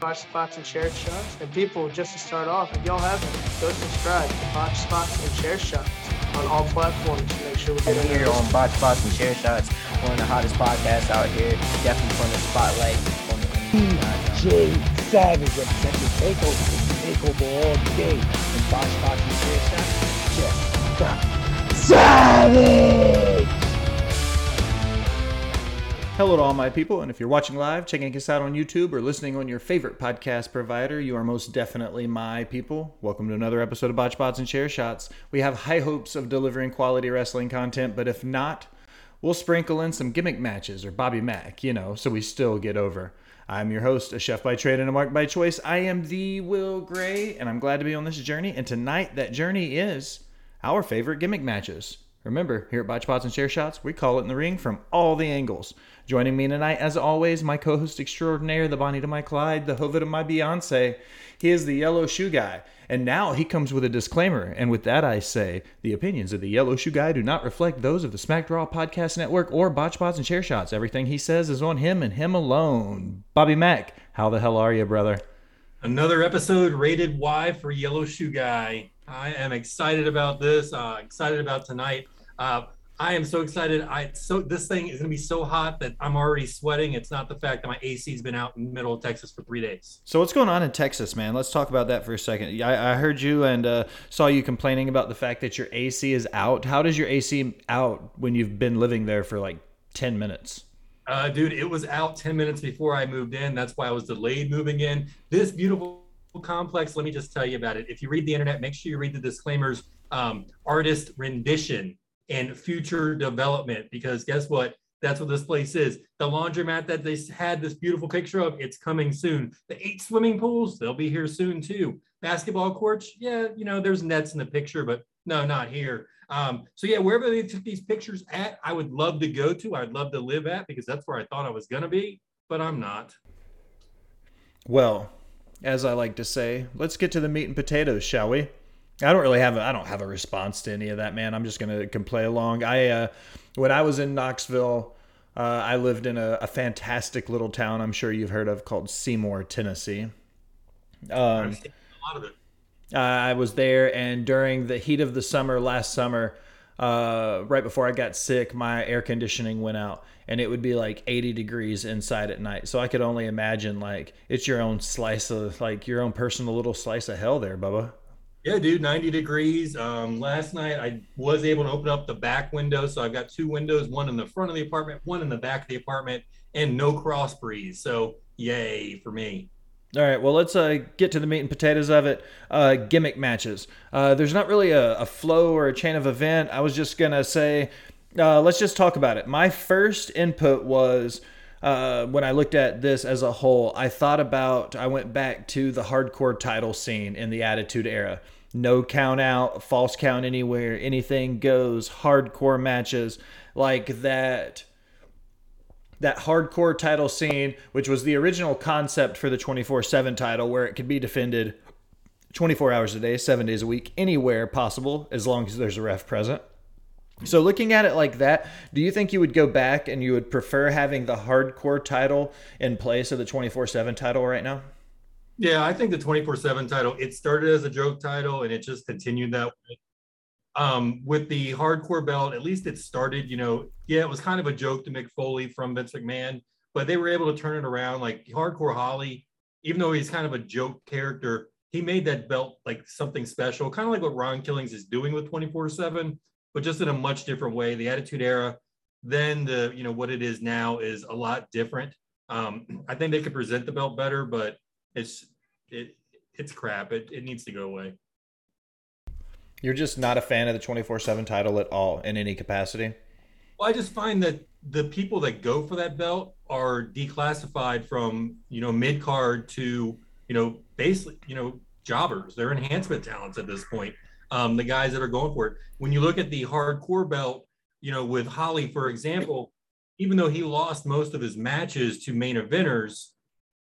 Botch Spots and Chair Shots. And people, just to start off, if y'all haven't, go subscribe to Botch Spots and Chair Shots on all platforms to make sure we get here on Botch Spots and Chair Shots, one of the hottest podcasts out here. Definitely putting the spotlight on the DJ Savage representing Takeover, Takeover all day. And Botch Spots and Chair Shots, check Savage! Hello to all my people, and if you're watching live, checking us out on YouTube, or listening on your favorite podcast provider, you are most definitely my people. Welcome to another episode of Botch Spots and Chair Shots. We have high hopes of delivering quality wrestling content, but if not, we'll sprinkle in some gimmick matches or Bobby Mack, you know, so we still get over. I'm your host, a chef by trade and a mark by choice. I am the Will Gray, and I'm glad to be on this journey. And tonight, that journey is our favorite gimmick matches. Remember, here at Botch Spots and Chair Shots, we call it in the ring from all the angles. Joining me tonight, as always, my co-host extraordinaire, the Bonnie to my Clyde, the Hovid of my Beyonce. He is the Yellow Shoe Guy, and now he comes with a disclaimer. And with that, I say the opinions of the Yellow Shoe Guy do not reflect those of the Smack Raw Podcast Network or Botch Spots and Chair Shots. Everything he says is on him and him alone. Bobby Mack, how the hell are you, brother? Another episode rated Y for Yellow Shoe Guy. I am excited about this. Uh, excited about tonight. Uh, I am so excited. I so this thing is going to be so hot that I'm already sweating. It's not the fact that my AC's been out in the middle of Texas for three days. So what's going on in Texas, man? Let's talk about that for a second. I, I heard you and uh, saw you complaining about the fact that your AC is out. How does your AC out when you've been living there for like ten minutes? Uh, dude, it was out 10 minutes before I moved in. That's why I was delayed moving in. This beautiful complex, let me just tell you about it. If you read the internet, make sure you read the disclaimers, um, artist rendition and future development, because guess what? That's what this place is. The laundromat that they had this beautiful picture of, it's coming soon. The eight swimming pools, they'll be here soon too. Basketball courts, yeah, you know, there's nets in the picture, but no, not here. Um, so yeah, wherever they took these pictures at, I would love to go to. I'd love to live at because that's where I thought I was gonna be, but I'm not. Well, as I like to say, let's get to the meat and potatoes, shall we? I don't really have a, I don't have a response to any of that, man. I'm just gonna can play along. I uh, when I was in Knoxville, uh, I lived in a, a, fantastic little town. I'm sure you've heard of called Seymour, Tennessee. Um, a lot of it. Uh, I was there, and during the heat of the summer last summer, uh, right before I got sick, my air conditioning went out, and it would be like 80 degrees inside at night. So I could only imagine like it's your own slice of like your own personal little slice of hell there, Bubba. Yeah, dude, 90 degrees. Um, last night I was able to open up the back window. So I've got two windows, one in the front of the apartment, one in the back of the apartment, and no cross breeze. So yay for me. All right, well, let's uh, get to the meat and potatoes of it. Uh, gimmick matches. Uh, there's not really a, a, flow or a chain of event. I was just going to say, uh, let's just talk about it. My first input was uh, when I looked at this as a whole, I thought about, I went back to the hardcore title scene in the Attitude Era. No count out, false count anywhere, anything goes, hardcore matches like that that hardcore title scene, which was the original concept for the 24 7 title, where it could be defended 24 hours a day, seven days a week, anywhere possible, as long as there's a ref present. So, looking at it like that, do you think you would go back and you would prefer having the hardcore title in place of the 24 7 title right now? Yeah, I think the 24 7 title, it started as a joke title and it just continued that way um, with the hardcore belt, at least it started, you know, yeah, it was kind of a joke to Mick Foley from Vince McMahon, but they were able to turn it around. Like hardcore Holly, even though he's kind of a joke character, he made that belt like something special, kind of like what Ron Killings is doing with 24 7, but just in a much different way. The Attitude Era, then the, you know, what it is now is a lot different. Um, I think they could present the belt better, but it's, it, it's crap. It, it needs to go away. You're just not a fan of the 24 7 title at all in any capacity? Well, I just find that the people that go for that belt are declassified from, you know, mid card to, you know, basically, you know, jobbers. They're enhancement talents at this point. Um, the guys that are going for it. When you look at the hardcore belt, you know, with Holly, for example, even though he lost most of his matches to main eventers,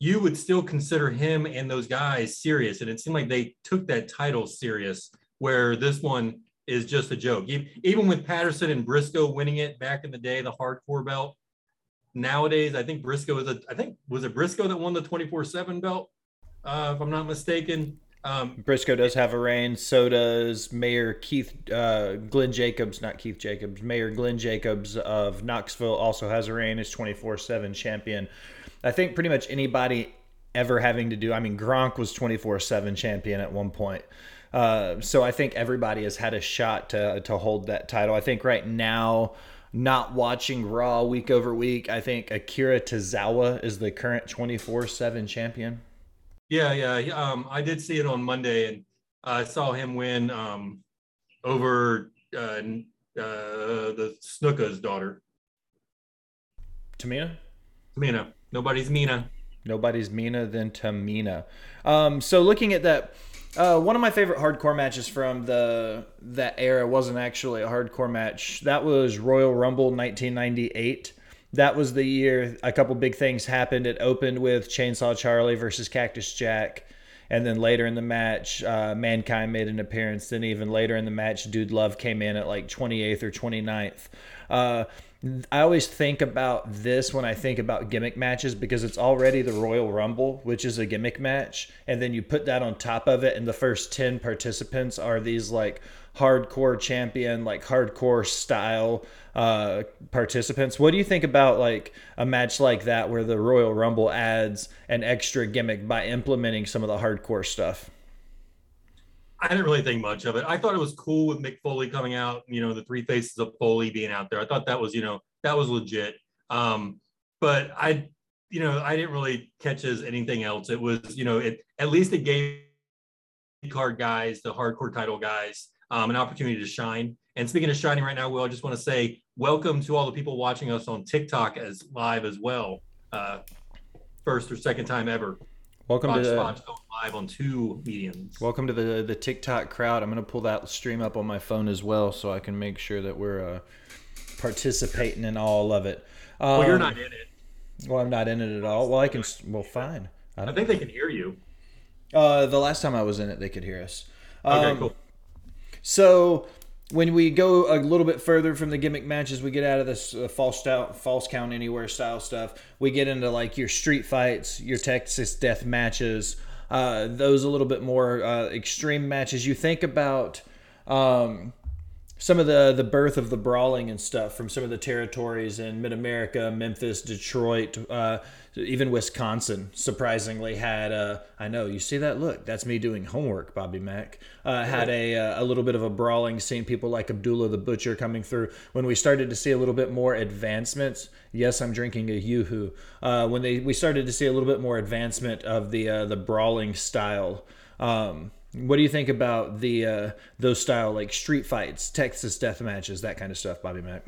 you would still consider him and those guys serious. And it seemed like they took that title serious where this one is just a joke. Even with Patterson and Briscoe winning it back in the day, the hardcore belt. Nowadays, I think Briscoe is a. I think was it Briscoe that won the twenty four seven belt. uh, if I'm not mistaken. Um, Briscoe does have a reign. So does Mayor Keith uh, Glenn Jacobs, not Keith Jacobs. Mayor Glenn Jacobs of Knoxville also has a reign as 24 7 champion. I think pretty much anybody ever having to do, I mean, Gronk was 24 7 champion at one point. Uh, so I think everybody has had a shot to, to hold that title. I think right now, not watching Raw week over week, I think Akira Tozawa is the current 24 7 champion. Yeah, yeah. Um, I did see it on Monday, and I saw him win um, over uh, uh, the Snuka's daughter, Tamina? Tamina. Nobody's Mina. Nobody's Mina than Tamina. Um, so looking at that, uh, one of my favorite hardcore matches from the that era wasn't actually a hardcore match. That was Royal Rumble 1998. That was the year a couple big things happened. It opened with Chainsaw Charlie versus Cactus Jack. And then later in the match, uh, Mankind made an appearance. Then even later in the match, Dude Love came in at like 28th or 29th. Uh, I always think about this when I think about gimmick matches because it's already the Royal Rumble, which is a gimmick match, and then you put that on top of it, and the first 10 participants are these like hardcore champion, like hardcore style uh, participants. What do you think about like a match like that where the Royal Rumble adds an extra gimmick by implementing some of the hardcore stuff? I didn't really think much of it. I thought it was cool with Mick Foley coming out, you know, the three faces of Foley being out there. I thought that was, you know, that was legit. Um, but I, you know, I didn't really catch as anything else. It was, you know, it at least it gave card guys, the hardcore title guys, um, an opportunity to shine. And speaking of shining right now, Will, I just want to say welcome to all the people watching us on TikTok as live as well. Uh, first or second time ever. Welcome Watch to the, live on two mediums. welcome to the the TikTok crowd. I'm gonna pull that stream up on my phone as well, so I can make sure that we're uh, participating in all of it. Um, well, you're not in it. Well, I'm not in it at all. Well, I can. Well, fine. I I don't. think they can hear you. Uh, the last time I was in it, they could hear us. Okay, Um, cool. So when we go a little bit further from the gimmick matches, we get out of this uh, false style, false count anywhere style stuff. We get into like your street fights, your Texas death matches, uh, those a little bit more uh, extreme matches. You think about um, some of the the birth of the brawling and stuff from some of the territories in Mid America, Memphis, Detroit, uh, even Wisconsin. Surprisingly, had uh, I know you see that look. That's me doing homework, Bobby Mack. Uh, had a uh, a little bit of a brawling scene. People like Abdullah the Butcher coming through. When we started to see a little bit more advancements. Yes, I'm drinking a yoo-hoo. Uh, when they we started to see a little bit more advancement of the uh, the brawling style. Um, what do you think about the uh, those style like street fights, Texas death matches, that kind of stuff, Bobby Mack?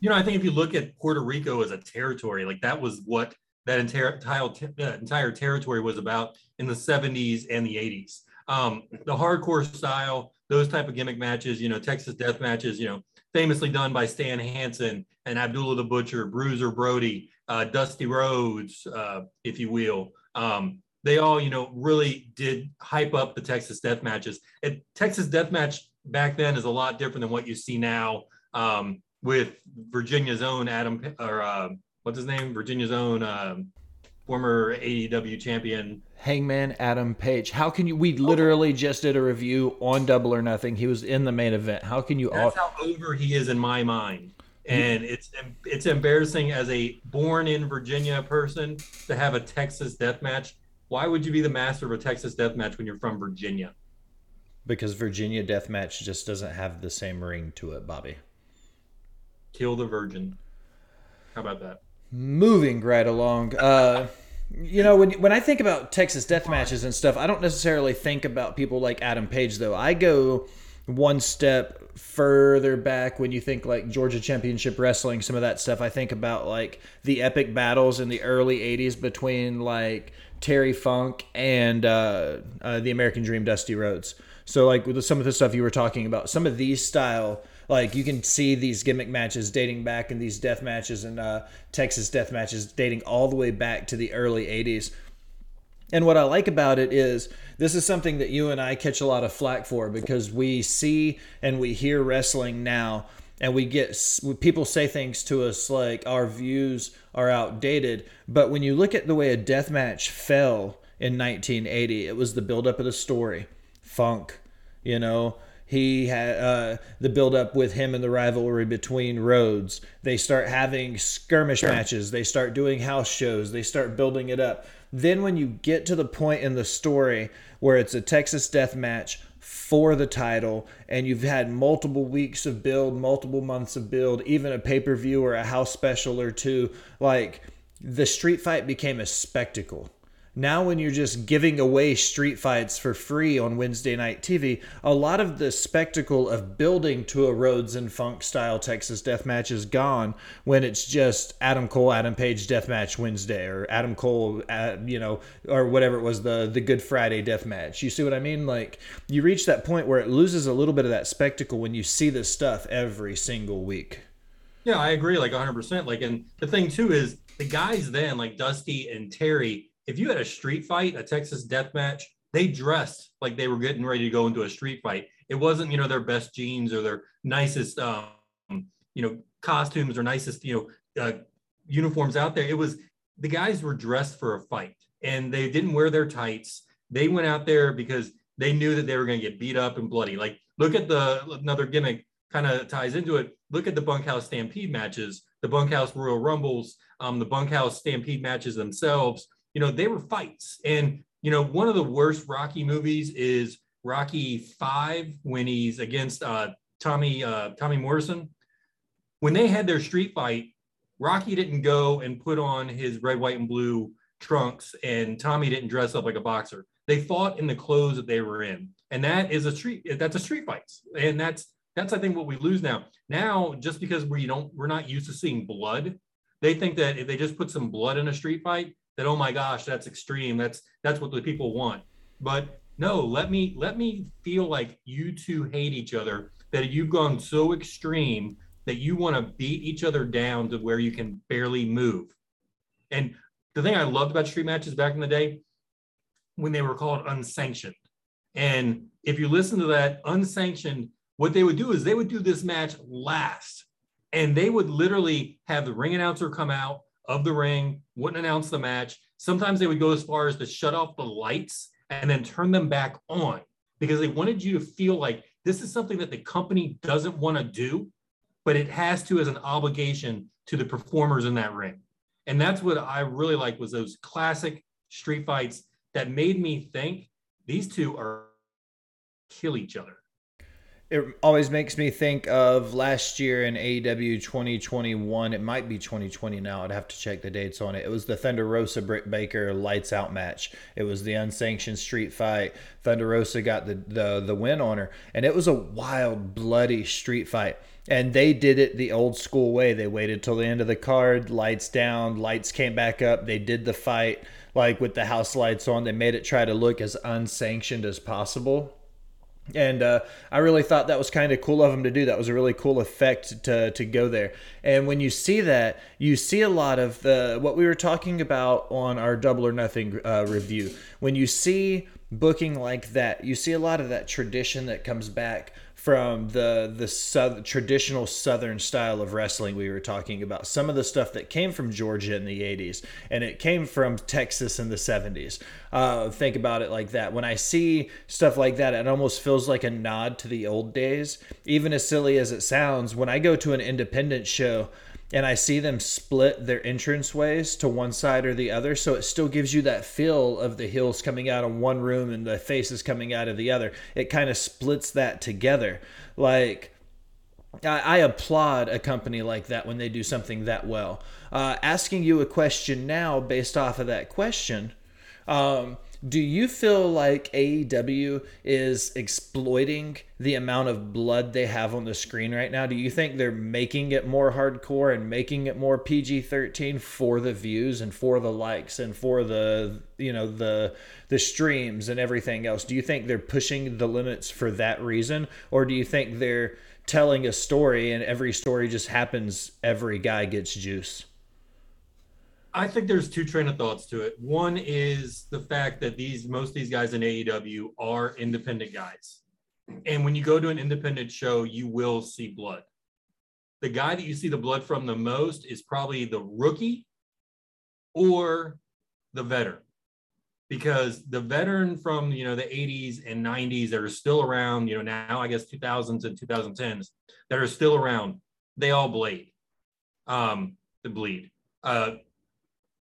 You know, I think if you look at Puerto Rico as a territory, like that was what that entire uh, entire territory was about in the 70s and the 80s. Um, the hardcore style, those type of gimmick matches, you know, Texas death matches, you know, famously done by Stan Hansen and Abdullah the Butcher, Bruiser Brody, uh, Dusty Rhodes, uh, if you will. Um, they all, you know, really did hype up the Texas death matches. And Texas death match back then is a lot different than what you see now um, with Virginia's own Adam, or uh, what's his name? Virginia's own um, former AEW champion. Hangman Adam Page. How can you? We literally just did a review on Double or Nothing. He was in the main event. How can you? All, That's how over he is in my mind. And it's it's embarrassing as a born in Virginia person to have a Texas death match. Why would you be the master of a Texas death match when you're from Virginia? because Virginia death match just doesn't have the same ring to it, Bobby. Kill the virgin. How about that? Moving right along. Uh, you know, when when I think about Texas death matches and stuff, I don't necessarily think about people like Adam Page though. I go one step further back when you think like Georgia Championship Wrestling, some of that stuff. I think about like the epic battles in the early '80s between like Terry Funk and uh, uh, the American Dream, Dusty Rhodes. So like with some of the stuff you were talking about, some of these style like you can see these gimmick matches dating back and these death matches and uh, Texas death matches dating all the way back to the early 80s. And what I like about it is this is something that you and I catch a lot of flack for because we see and we hear wrestling now and we get people say things to us like our views are outdated but when you look at the way a death match fell in 1980. It was the buildup of the story, Funk, you know. He had uh, the buildup with him and the rivalry between Rhodes. They start having skirmish matches. They start doing house shows. They start building it up. Then, when you get to the point in the story where it's a Texas death match for the title and you've had multiple weeks of build, multiple months of build, even a pay per view or a house special or two, like the street fight became a spectacle. Now, when you're just giving away street fights for free on Wednesday night TV, a lot of the spectacle of building to a Rhodes and Funk style Texas death match is gone when it's just Adam Cole, Adam Page death match Wednesday, or Adam Cole, uh, you know, or whatever it was the the Good Friday death match. You see what I mean? Like you reach that point where it loses a little bit of that spectacle when you see this stuff every single week. Yeah, I agree, like 100. percent Like, and the thing too is the guys then, like Dusty and Terry if you had a street fight, a Texas death match, they dressed like they were getting ready to go into a street fight. It wasn't, you know, their best jeans or their nicest, um, you know, costumes or nicest, you know, uh, uniforms out there. It was the guys were dressed for a fight and they didn't wear their tights. They went out there because they knew that they were going to get beat up and bloody. Like, look at the another gimmick kind of ties into it. Look at the bunkhouse stampede matches, the bunkhouse Royal Rumbles, um, the bunkhouse stampede matches themselves you know, they were fights. And, you know, one of the worst Rocky movies is Rocky Five when he's against uh, Tommy uh, Tommy Morrison. When they had their street fight, Rocky didn't go and put on his red, white, and blue trunks, and Tommy didn't dress up like a boxer. They fought in the clothes that they were in, and that is a street. That's a street fight, and that's that's I think what we lose now. Now, just because we don't, we're not used to seeing blood, they think that if they just put some blood in a street fight, that oh my gosh that's extreme. That's that's what the people want. But no let me let me feel like you two hate each other that you've gone so extreme that you want to beat each other down to where you can barely move. And the thing i loved about street matches back in the day when they were called unsanctioned. And if you listen to that unsanctioned what they would do is they would do this match last and they would literally have the ring announcer come out of the ring, wouldn't announce the match. Sometimes they would go as far as to shut off the lights and then turn them back on because they wanted you to feel like this is something that the company doesn't want to do, but it has to as an obligation to the performers in that ring. And that's what I really like was those classic street fights that made me think these two are kill each other it always makes me think of last year in AEW 2021. It might be 2020 now. I'd have to check the dates on it. It was the Thunder Rosa Britt Baker lights out match. It was the unsanctioned street fight. Thunder Rosa got the, the, the win on her. And it was a wild, bloody street fight. And they did it the old school way. They waited till the end of the card, lights down, lights came back up. They did the fight like with the house lights on. They made it try to look as unsanctioned as possible and uh, I really thought that was kind of cool of him to do. That was a really cool effect to, to go there. And when you see that, you see a lot of the what we were talking about on our Double or Nothing uh, review. When you see booking like that, you see a lot of that tradition that comes back from the the traditional southern style of wrestling we were talking about. Some of the stuff that came from georgia in the 80s and it came from texas in the 70s uh, think about it like that. When i see stuff like that it almost feels like a nod to the old days. Even as silly as it sounds when i go to an independent show and I see them split their entrance ways to one side or the other. So it still gives you that feel of the heels coming out of one room and the faces coming out of the other. It kind of splits that together. Like, I, I applaud a company like that when they do something that well. Uh, asking you a question now based off of that question. Um, do you feel like AEW is exploiting the amount of blood they have on the screen right now? Do you think they're making it more hardcore and making it more PG-13 for the views and for the likes and for the, you know, the the streams and everything else? Do you think they're pushing the limits for that reason or do you think they're telling a story and every story just happens every guy gets juice? I think there's two train of thoughts to it. One is the fact that these most of these guys in AEW are independent guys. And when you go to an independent show, you will see blood. The guy that you see the blood from the most is probably the rookie or the veteran. because the veteran from you know the 80s and 90s that are still around, you know, now I guess 2000s and 2010s that are still around, they all blade. Um, the bleed. Uh,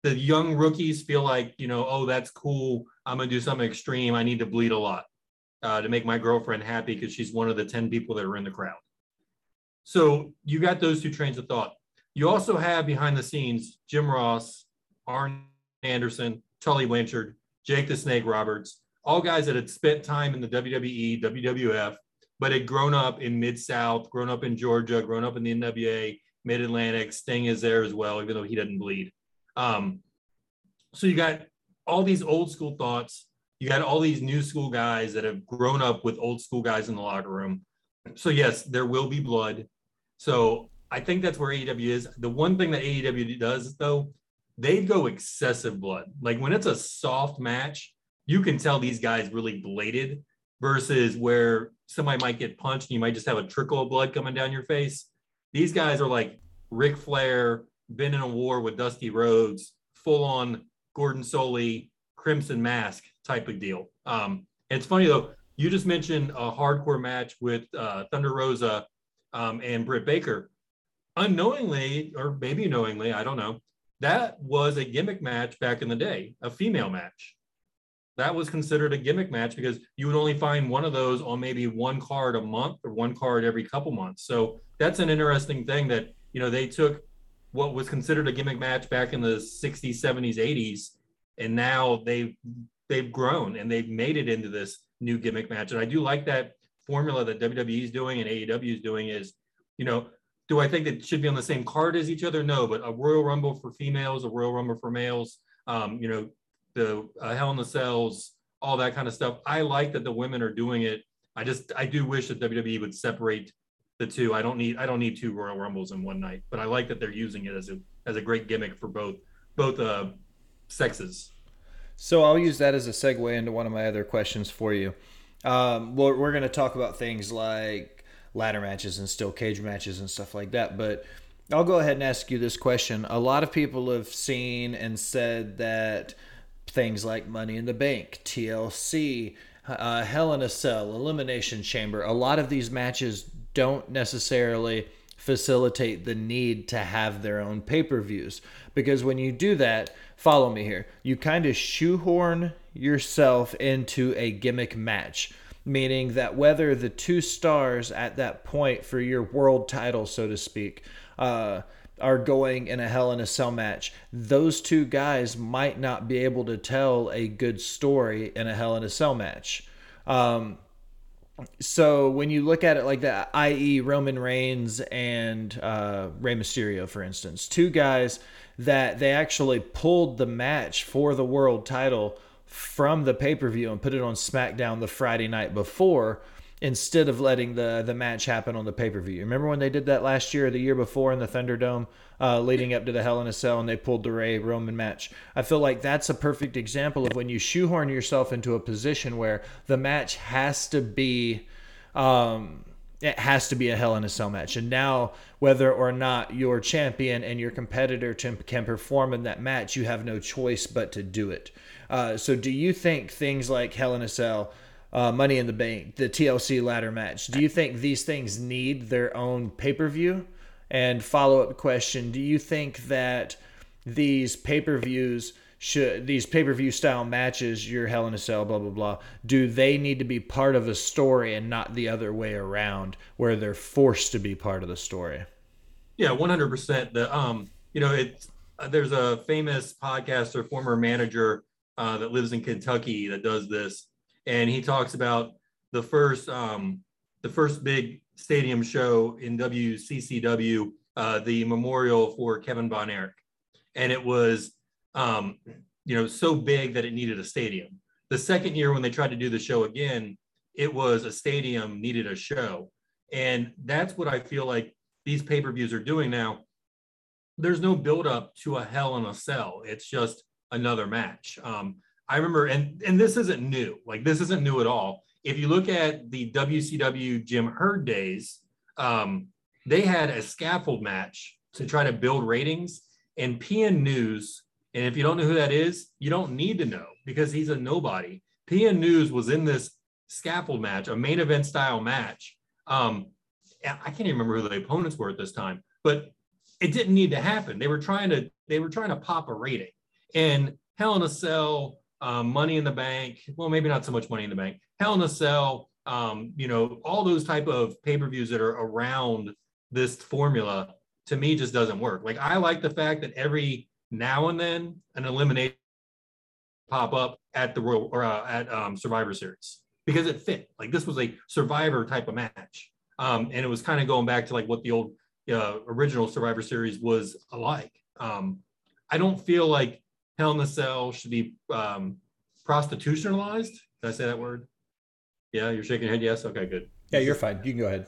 the young rookies feel like, you know, oh, that's cool. I'm gonna do something extreme. I need to bleed a lot uh, to make my girlfriend happy because she's one of the 10 people that are in the crowd. So you got those two trains of thought. You also have behind the scenes Jim Ross, Arn Anderson, Tully Blanchard, Jake the Snake Roberts, all guys that had spent time in the WWE, WWF, but had grown up in Mid South, grown up in Georgia, grown up in the NWA, Mid Atlantic. Sting is there as well, even though he doesn't bleed. Um, so you got all these old school thoughts. You got all these new school guys that have grown up with old school guys in the locker room. So yes, there will be blood. So I think that's where AEW is. The one thing that AEW does though they go excessive blood. Like when it's a soft match, you can tell these guys really bladed versus where somebody might get punched and you might just have a trickle of blood coming down your face. These guys are like Ric Flair, been in a war with Dusty Rhodes, full on Gordon Solie, Crimson Mask type of deal. Um, it's funny though, you just mentioned a hardcore match with uh, Thunder Rosa um, and Britt Baker. Unknowingly, or maybe knowingly, I don't know, that was a gimmick match back in the day, a female match. That was considered a gimmick match because you would only find one of those on maybe one card a month or one card every couple months. So that's an interesting thing that, you know, they took what was considered a gimmick match back in the 60s, 70s, 80s, and now they've they've grown and they've made it into this new gimmick match. And I do like that formula that WWE is doing and AEW is doing is, you know, do I think it should be on the same card as each other? No, but a Royal Rumble for females, a Royal Rumble for males, um, you know, the uh, Hell in the Cells, all that kind of stuff. I like that the women are doing it. I just I do wish that WWE would separate the two. I don't need I don't need two Royal Rumbles in one night, but I like that they're using it as a as a great gimmick for both both uh, sexes. So I'll use that as a segue into one of my other questions for you. Um, well, we're going to talk about things like ladder matches and steel cage matches and stuff like that. But I'll go ahead and ask you this question. A lot of people have seen and said that things like Money in the Bank, TLC, uh, Hell in a Cell, Elimination Chamber, a lot of these matches don't necessarily facilitate the need to have their own pay per views. Because when you do that, follow me here, you kind of shoehorn yourself into a gimmick match meaning that whether the two stars at that point for your world title, so to speak, uh, are going in a Hell in a Cell match, those two guys might not be able to tell a good story in a Hell in a Cell match. Um, so when you look at it like that, i.e., Roman Reigns and uh, Rey Mysterio, for instance, two guys that they actually pulled the match for the world title from the pay per view and put it on SmackDown the Friday night before instead of letting the the match happen on the pay per view. Remember when they did that last year or the year before in the Thunderdome, uh, leading up to the Hell in a Cell, and they pulled the Rey Roman match? I feel like that's a perfect example of when you shoehorn yourself into a position where the match has to be. Um, it has to be a Hell in a Cell match. And now, whether or not your champion and your competitor can perform in that match, you have no choice but to do it. Uh, so, do you think things like Hell in a Cell, uh, Money in the Bank, the TLC ladder match, do you think these things need their own pay per view? And follow up question: Do you think that these pay per views should these pay per view style matches, your Hell in a Cell, blah blah blah, do they need to be part of a story and not the other way around, where they're forced to be part of the story? Yeah, one hundred percent. The um, you know, it's uh, there's a famous podcaster, former manager uh, that lives in Kentucky that does this, and he talks about the first um, the first big stadium show in WCCW, uh, the memorial for Kevin Von Erich, and it was um, you know so big that it needed a stadium. The second year when they tried to do the show again, it was a stadium needed a show, and that's what I feel like these pay per views are doing now. There's no build up to a Hell in a Cell. It's just another match. Um, I remember, and and this isn't new. Like this isn't new at all. If you look at the WCW Jim Herd days, um, they had a scaffold match to try to build ratings, and PN News And if you don't know who that is, you don't need to know because he's a nobody. PN News was in this scaffold match, a main event style match. Um, I can't even remember who the opponents were at this time, but it didn't need to happen. They were trying to they were trying to pop a rating. And Hell in a Cell, um, Money in the Bank, well, maybe not so much Money in the Bank, Hell in a Cell, um, you know, all those type of pay-per-views that are around this formula to me just doesn't work. Like I like the fact that every now and then an elimination pop up at the Royal or uh, at um, Survivor Series because it fit. Like this was a Survivor type of match, um, and it was kind of going back to like what the old uh, original Survivor Series was alike. Um, I don't feel like Hell in the Cell should be um, prostitutionalized. Did I say that word? Yeah, you're shaking your head. Yes. Okay, good. Yeah, you're fine. You can go ahead.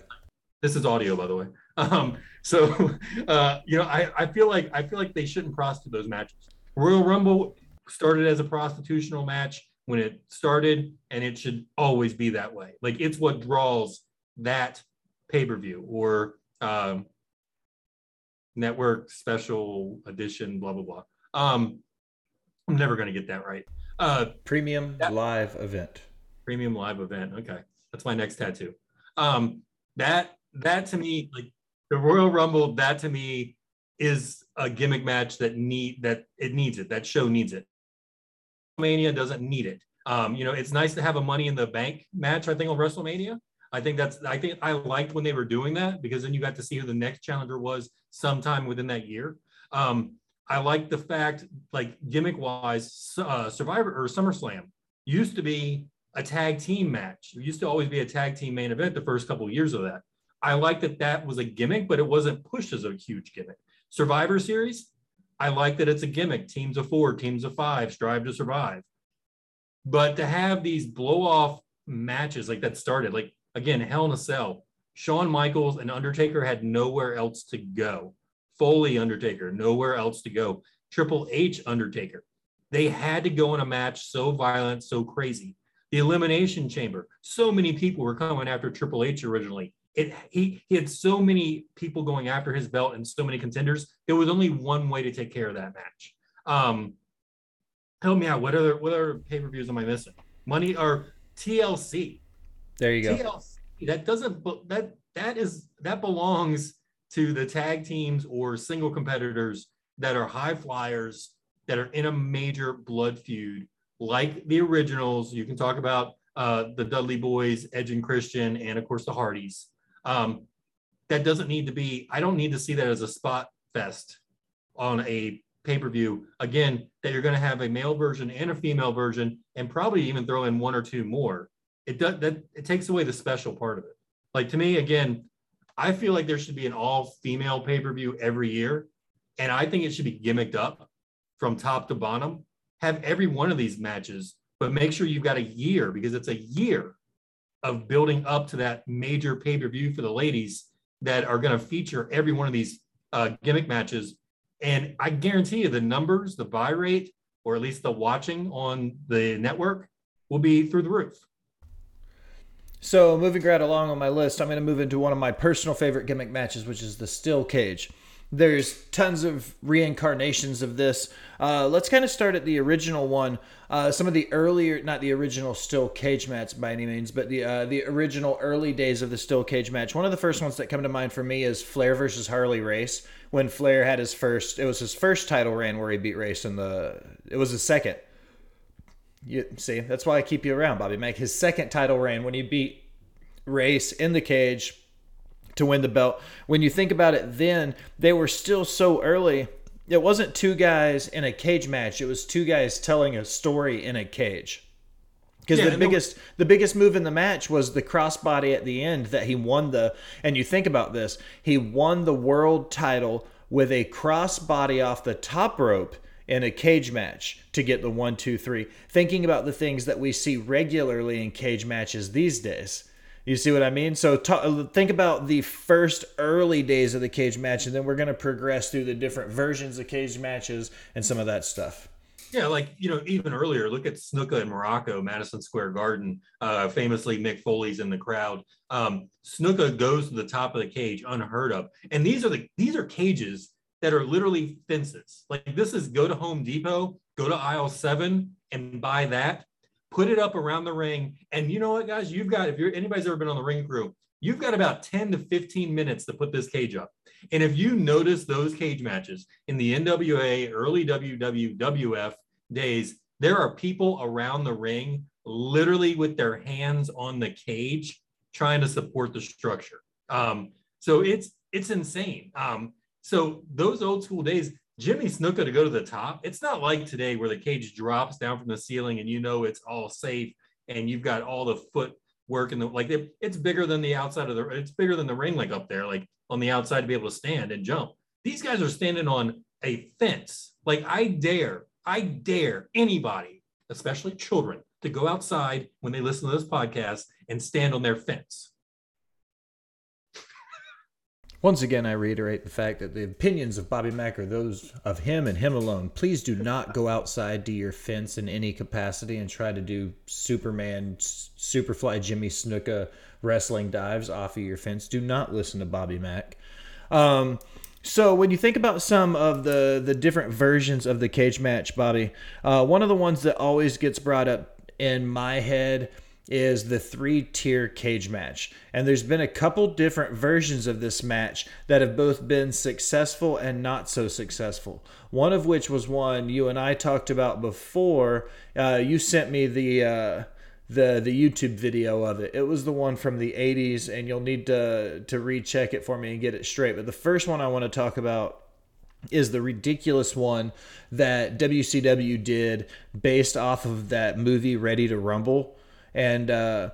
This is audio, by the way. Um, so, uh, you know, I, I feel like I feel like they shouldn't prostitute those matches. Royal Rumble started as a prostitutional match when it started, and it should always be that way. Like it's what draws that pay per view or um, network special edition, blah blah blah. Um, I'm never going to get that right. Uh, premium that, live event. Premium live event. Okay, that's my next tattoo. Um, that that to me, like the Royal Rumble, that to me is a gimmick match that need that it needs it. That show needs it. Mania doesn't need it. Um, you know, it's nice to have a Money in the Bank match. I think on WrestleMania. I think that's. I think I liked when they were doing that because then you got to see who the next challenger was sometime within that year. Um, I like the fact, like gimmick wise, uh, Survivor or SummerSlam used to be a tag team match. It used to always be a tag team main event the first couple of years of that. I like that that was a gimmick, but it wasn't pushed as a huge gimmick. Survivor Series, I like that it's a gimmick. Teams of four, teams of five, strive to survive. But to have these blow off matches like that started, like again, Hell in a Cell, Shawn Michaels and Undertaker had nowhere else to go. Foley Undertaker, nowhere else to go. Triple H Undertaker. They had to go in a match so violent, so crazy. The Elimination Chamber. So many people were coming after Triple H originally. It he, he had so many people going after his belt and so many contenders. There was only one way to take care of that match. Um, help me out. What other what other pay per views am I missing? Money or TLC? There you go. TLC. That doesn't that that is that belongs to the tag teams or single competitors that are high flyers that are in a major blood feud, like the originals. You can talk about uh, the Dudley Boys, Edge and Christian, and of course the Hardys. Um, that doesn't need to be. I don't need to see that as a spot fest on a pay per view. Again, that you're going to have a male version and a female version, and probably even throw in one or two more. It does that. It takes away the special part of it. Like to me, again, I feel like there should be an all female pay per view every year. And I think it should be gimmicked up from top to bottom. Have every one of these matches, but make sure you've got a year because it's a year of building up to that major pay per view for the ladies that are going to feature every one of these uh, gimmick matches. And I guarantee you the numbers, the buy rate, or at least the watching on the network will be through the roof. So, moving right along on my list, I'm going to move into one of my personal favorite gimmick matches, which is the Steel Cage. There's tons of reincarnations of this. Uh, let's kind of start at the original one. Uh, some of the earlier, not the original Steel Cage match by any means, but the uh, the original early days of the Steel Cage match. One of the first ones that come to mind for me is Flair versus Harley Race. When Flair had his first, it was his first title reign where he beat Race in the. It was his second you see, that's why I keep you around, Bobby Mack. His second title reign when he beat Race in the cage to win the belt. When you think about it, then they were still so early. It wasn't two guys in a cage match. It was two guys telling a story in a cage. Because yeah, the biggest the biggest move in the match was the crossbody at the end that he won the and you think about this, he won the world title with a crossbody off the top rope in a cage match to get the one, two, three. Thinking about the things that we see regularly in cage matches these days. You see what I mean? So t- think about the first early days of the cage match, and then we're going to progress through the different versions of cage matches and some of that stuff. Yeah, like you know, even earlier, look at Snuka in Muraco, Madison Square Garden. Uh, famously, Mick Foley's in the crowd. Um, Snuka goes to the top of the cage, unheard of. And these are the these are cages that are literally fences. Like this is go to Home Depot, go to aisle seven and buy that, put it up around the ring. And you know what, guys? You've got, if you're anybody's ever been on the ring crew, you've got about 10 to 15 minutes to put this cage up. And if you notice those cage matches in the NWA, early WWF days, there are people around the ring literally with their hands on the cage trying to support the structure. Um, so it's it's insane. Um, so those old school days, Jimmy Snuka to go to the top. It's not like today where the cage drops down from the ceiling and you know it's all safe and you've got all the foot work and the like. It, it's bigger than the outside of the. It's bigger than the ring like up there, like on the outside to be able to stand and jump. These guys are standing on a fence. Like I dare, I dare anybody, especially children, to go outside when they listen to this podcast and stand on their fence. Once again, I reiterate the fact that the opinions of Bobby Mack are those of him and him alone. Please do not go outside to your fence in any capacity and try to do Superman, Superfly Jimmy Snuka wrestling dives off of your fence. Do not listen to Bobby Mack. Um, so when you think about some of the the different versions of the cage match, Bobby, uh, one of the ones that always gets brought up in my head is the three tier cage match. And there's been a couple different versions of this match that have both been successful and not so successful. One of which was one you and I talked about before. Uh, you sent me the. Uh, the the YouTube video of it. It was the one from the 80s and you'll need to to recheck it for me and get it straight. But the first one I want to talk about is the ridiculous one that WCW did based off of that movie Ready to Rumble and uh,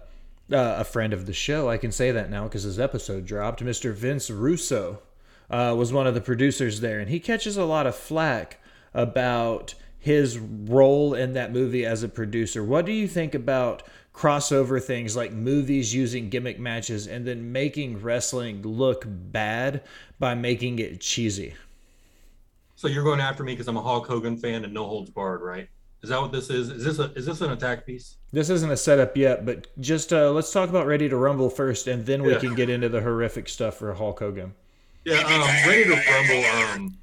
uh, a friend of the show. I can say that now because his episode dropped. Mr. Vince Russo uh, was one of the producers there, and he catches a lot of flack about his role in that movie as a producer. What do you think about crossover things like movies using gimmick matches and then making wrestling look bad by making it cheesy? So you're going after me because I'm a Hulk Hogan fan and no holds barred, right? Is that what this is? Is this a is this an attack piece? This isn't a setup yet, but just uh, let's talk about Ready to Rumble first, and then we yeah. can get into the horrific stuff for Hulk Hogan. Yeah, um, Ready to Rumble. Um,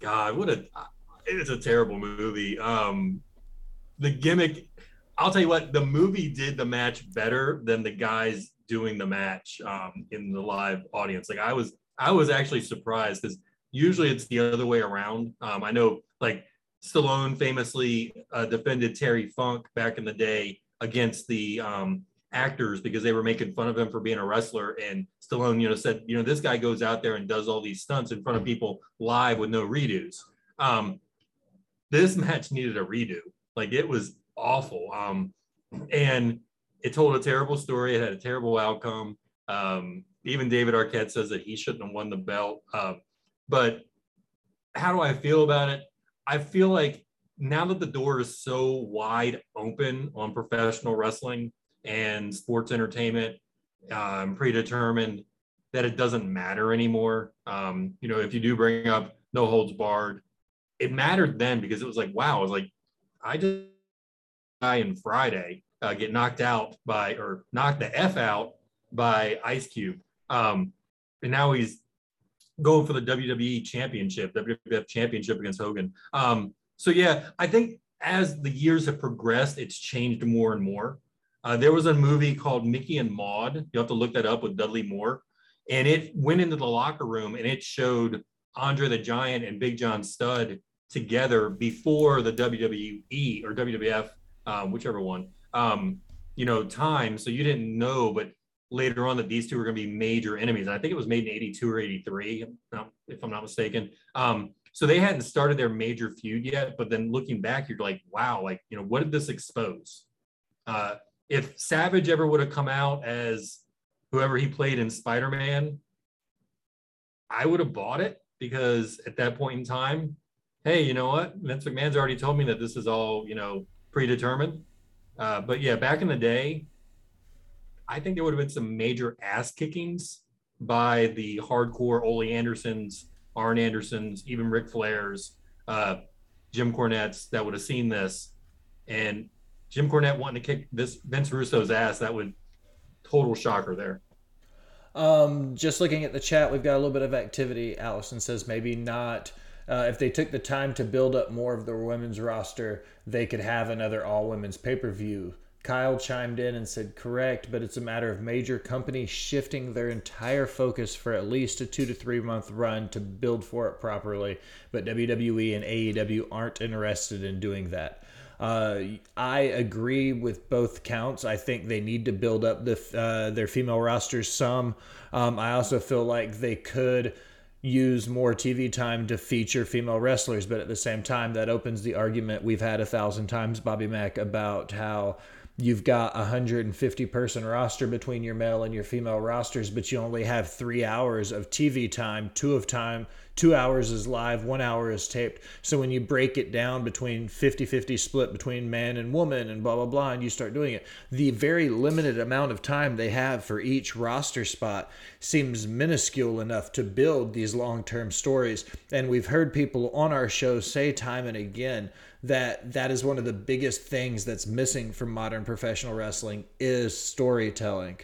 God, what a it's a terrible movie. Um, the gimmick. I'll tell you what, the movie did the match better than the guys doing the match um, in the live audience. Like I was, I was actually surprised because usually it's the other way around. Um, I know, like Stallone famously uh, defended Terry Funk back in the day against the um, actors because they were making fun of him for being a wrestler. And Stallone, you know, said, you know, this guy goes out there and does all these stunts in front of people live with no redos. Um, this match needed a redo. Like it was awful. Um, and it told a terrible story. It had a terrible outcome. Um, even David Arquette says that he shouldn't have won the belt. Uh, but how do I feel about it? I feel like now that the door is so wide open on professional wrestling and sports entertainment, um, predetermined that it doesn't matter anymore. Um, you know, if you do bring up no holds barred, it mattered then because it was like, wow, I was like, I just guy in Friday uh, get knocked out by or knocked the f out by Ice Cube, um, and now he's going for the WWE Championship, WWF Championship against Hogan. Um, so yeah, I think as the years have progressed, it's changed more and more. Uh, there was a movie called Mickey and Maude. You have to look that up with Dudley Moore, and it went into the locker room and it showed Andre the Giant and Big John Studd together before the WWE or WWF, um, whichever one, um, you know, time. So you didn't know, but later on that these two were going to be major enemies. I think it was made in 82 or 83, if I'm not mistaken. Um, so they hadn't started their major feud yet. But then looking back, you're like, wow, like, you know, what did this expose? Uh, if Savage ever would have come out as whoever he played in Spider Man, I would have bought it because at that point in time, hey, you know what? Vince McMahon's already told me that this is all, you know, predetermined. Uh, but yeah, back in the day, I think there would have been some major ass kickings by the hardcore Ole Andersons, Arn Andersons, even Ric Flairs, uh, Jim Cornette's that would have seen this. And Jim Cornette wanting to kick this Vince Russo's ass, that would total shocker there. Um, just looking at the chat, we've got a little bit of activity. Allison says maybe not. Uh, if they took the time to build up more of the women's roster, they could have another all women's pay per view. Kyle chimed in and said, correct, but it's a matter of major companies shifting their entire focus for at least a two to three month run to build for it properly. But WWE and AEW aren't interested in doing that. Uh, I agree with both counts. I think they need to build up the uh, their female rosters some. Um, I also feel like they could use more TV time to feature female wrestlers, but at the same time, that opens the argument we've had a thousand times, Bobby Mack, about how you've got a 150 person roster between your male and your female rosters but you only have three hours of tv time two of time two hours is live one hour is taped. So when you break it down between 50-50 split between man and woman and blah blah blah and you start doing it the very limited amount of time they have for each roster spot seems minuscule enough to build these long-term stories. And we've heard people on our show say time and again that that is one of the biggest things that's missing from modern professional wrestling is storytelling.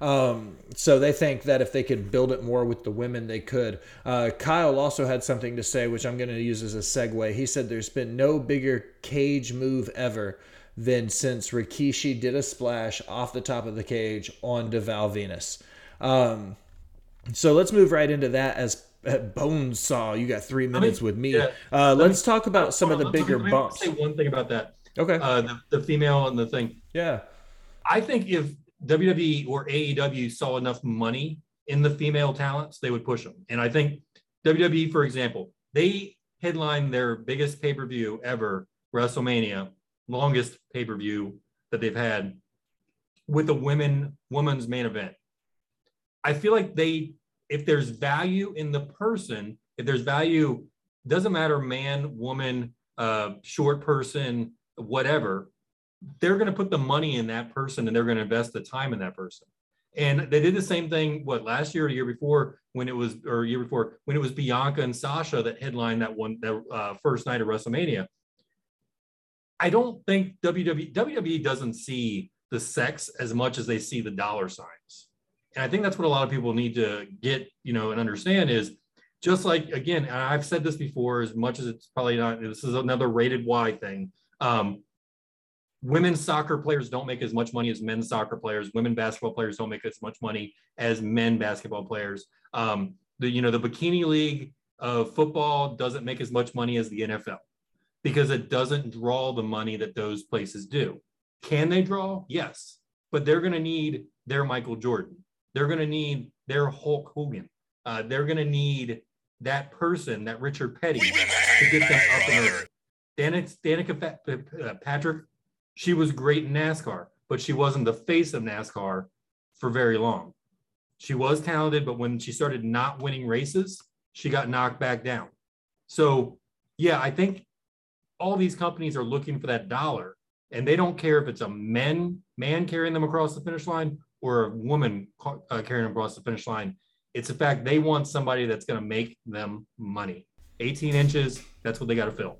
Um, so they think that if they could build it more with the women, they could. Uh, Kyle also had something to say, which I'm going to use as a segue. He said there's been no bigger cage move ever than since Rikishi did a splash off the top of the cage on Val Venis. Um, so let's move right into that as Bones Saw. You got three minutes with me. Yeah. Uh, let's me, talk about some of the bigger me, bumps. Say one thing about that. Okay. Uh, the, the female and the thing. Yeah. I think if WWE or AEW saw enough money in the female talents, they would push them. And I think WWE, for example, they headlined their biggest pay per view ever, WrestleMania, longest pay per view that they've had, with a women women's main event. I feel like they if there's value in the person, if there's value, doesn't matter man, woman, uh, short person, whatever, they're going to put the money in that person and they're going to invest the time in that person. And they did the same thing, what, last year or year before when it was, or year before when it was Bianca and Sasha that headlined that one, that uh, first night of WrestleMania. I don't think WWE, WWE doesn't see the sex as much as they see the dollar signs and I think that's what a lot of people need to get, you know, and understand is just like again, I've said this before, as much as it's probably not. This is another rated Y thing. Um, women's soccer players don't make as much money as men's soccer players. Women basketball players don't make as much money as men basketball players. Um, the you know the bikini league of football doesn't make as much money as the NFL because it doesn't draw the money that those places do. Can they draw? Yes, but they're going to need their Michael Jordan. They're going to need their Hulk Hogan. Uh, they're going to need that person, that Richard Petty, to get them up and over. Danica, Danica uh, Patrick, she was great in NASCAR, but she wasn't the face of NASCAR for very long. She was talented, but when she started not winning races, she got knocked back down. So, yeah, I think all these companies are looking for that dollar, and they don't care if it's a men man carrying them across the finish line or a woman uh, carrying across the finish line. It's the fact they want somebody that's going to make them money. 18 inches, that's what they got to fill.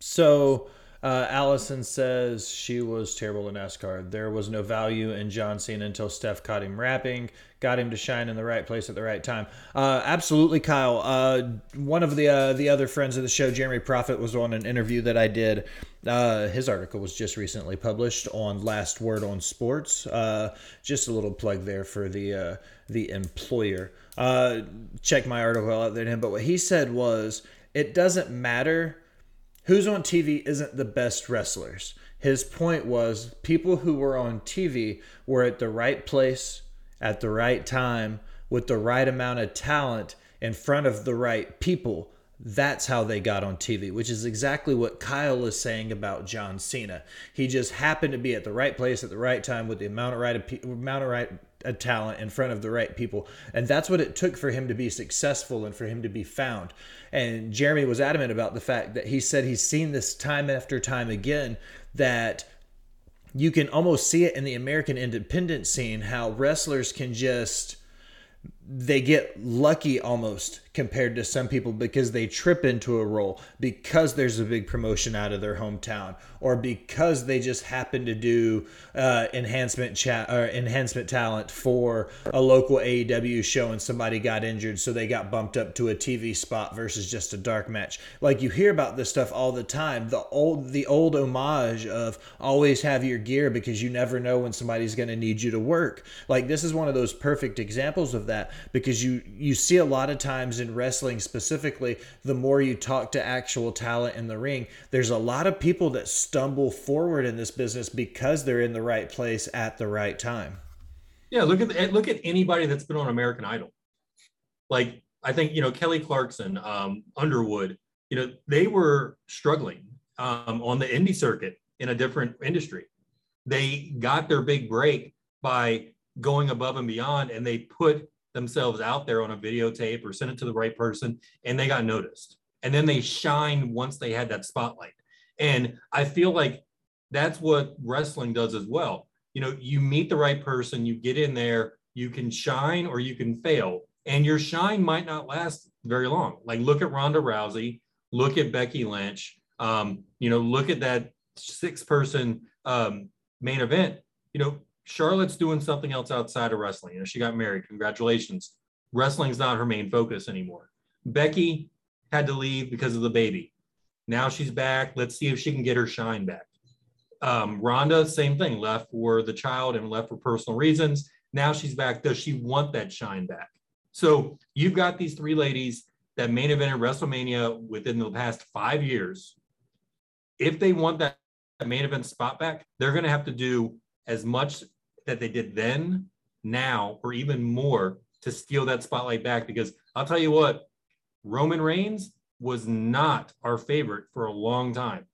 So uh, Allison says she was terrible in NASCAR. There was no value in John Cena until Steph caught him rapping, got him to shine in the right place at the right time. Uh, absolutely, Kyle. Uh, one of the uh, the other friends of the show, Jeremy Prophet, was on an interview that I did. Uh, his article was just recently published on Last Word on Sports. Uh, just a little plug there for the the employer. check my article out there. But what he said was, it doesn't matter who's on TV isn't the best wrestlers. His point was people who were on TV were at the right place at the right time with the right amount of talent in front of the right people. That's how they got on TV, which is exactly what Kyle is saying about John Cena. He just happened to be at the right place at the right time with the amount of right amount of right a talent in front of the right people. And that's what it took for him to be successful and for him to be found. And Jeremy was adamant about the fact that he said he's seen this time after time again that you can almost see it in the American independent scene how wrestlers can just they get lucky almost compared to some people because they trip into a role because there's a big promotion out of their hometown or because they just happen to do uh, enhancement chat or enhancement talent for a local AEW show and somebody got injured so they got bumped up to a TV spot versus just a dark match. Like you hear about this stuff all the time. The old the old homage of always have your gear because you never know when somebody's going to need you to work. Like this is one of those perfect examples of that because you you see a lot of times in wrestling specifically the more you talk to actual talent in the ring there's a lot of people that stumble forward in this business because they're in the right place at the right time Yeah, look at look at anybody that's been on American Idol. Like I think you know Kelly Clarkson, um, Underwood. You know they were struggling um, on the indie circuit in a different industry. They got their big break by going above and beyond, and they put themselves out there on a videotape or sent it to the right person, and they got noticed. And then they shined once they had that spotlight. And I feel like that's what wrestling does as well you know, you meet the right person, you get in there, you can shine or you can fail, and your shine might not last very long. Like look at Ronda Rousey, look at Becky Lynch, um, you know, look at that six-person um, main event. You know, Charlotte's doing something else outside of wrestling. You know, she got married. Congratulations. Wrestling's not her main focus anymore. Becky had to leave because of the baby. Now she's back. Let's see if she can get her shine back. Um, Ronda, same thing, left for the child and left for personal reasons. Now she's back. Does she want that shine back? So you've got these three ladies that main evented WrestleMania within the past five years. If they want that main event spot back, they're going to have to do as much that they did then, now, or even more to steal that spotlight back. Because I'll tell you what, Roman Reigns was not our favorite for a long time.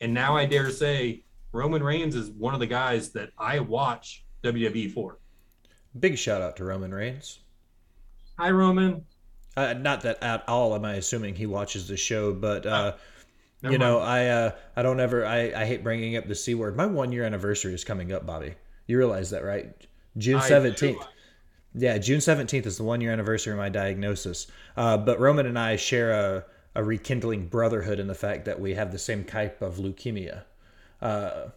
And now I dare say Roman Reigns is one of the guys that I watch WWE for. big shout out to roman reigns Hi, Roman. uh, not that at all am i assuming he watches the show but uh, Never you know mind. i uh, i don't ever I, I hate bringing up the c word my one year anniversary is coming up bobby you realize that right june 17th. Yeah, June 17th is the one year anniversary of my diagnosis. Uh, but Roman and I share a, a rekindling brotherhood in the fact that we have the same type of leukemia. Uh,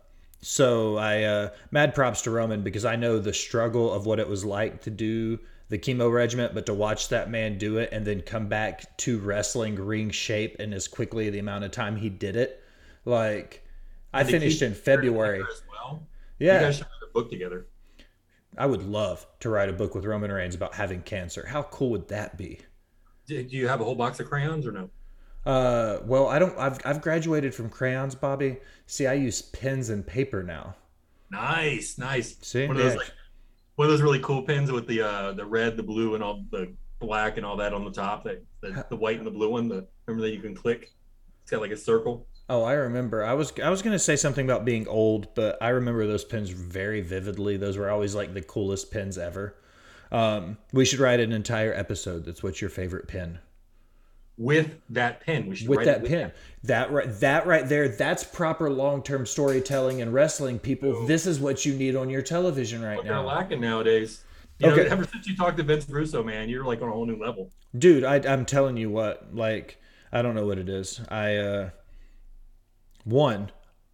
so I uh, mad props to Roman because I know the struggle of what it was like to do the chemo regimen, but to watch that man do it and then come back to wrestling ring shape in as quickly the amount of time he did it. Like I finished in February. well. Yeah. You guys should write a book together. I would love to write a book with Roman Reigns about having cancer. How cool would that be? Do do you have a whole box of crayons or no? Uh, well, I don't. I've I've graduated from crayons, Bobby. See, I use pens and paper now. Nice, nice. See? one of those Yeah. like one of those really cool pens with the uh the red, the blue, and all the black and all that on the top. That the, the white and the blue one. The remember that you can click. It's got like a circle. Oh, I remember. I was I was gonna say something about being old, but I remember those pins very vividly. Those were always like the coolest pins ever. Um, we should write an entire episode. That's what's your favorite pin. With that pin, we should with that it pin. That right, that right there. That's proper long-term storytelling and wrestling. People, this is what you need on your television right What they're now, lacking nowadays. You Okay. know, ever since you talked to Vince Russo, man, you're like on a whole new level. dude. I, I'm telling you what. Like, I don't know what it is. I uh, one,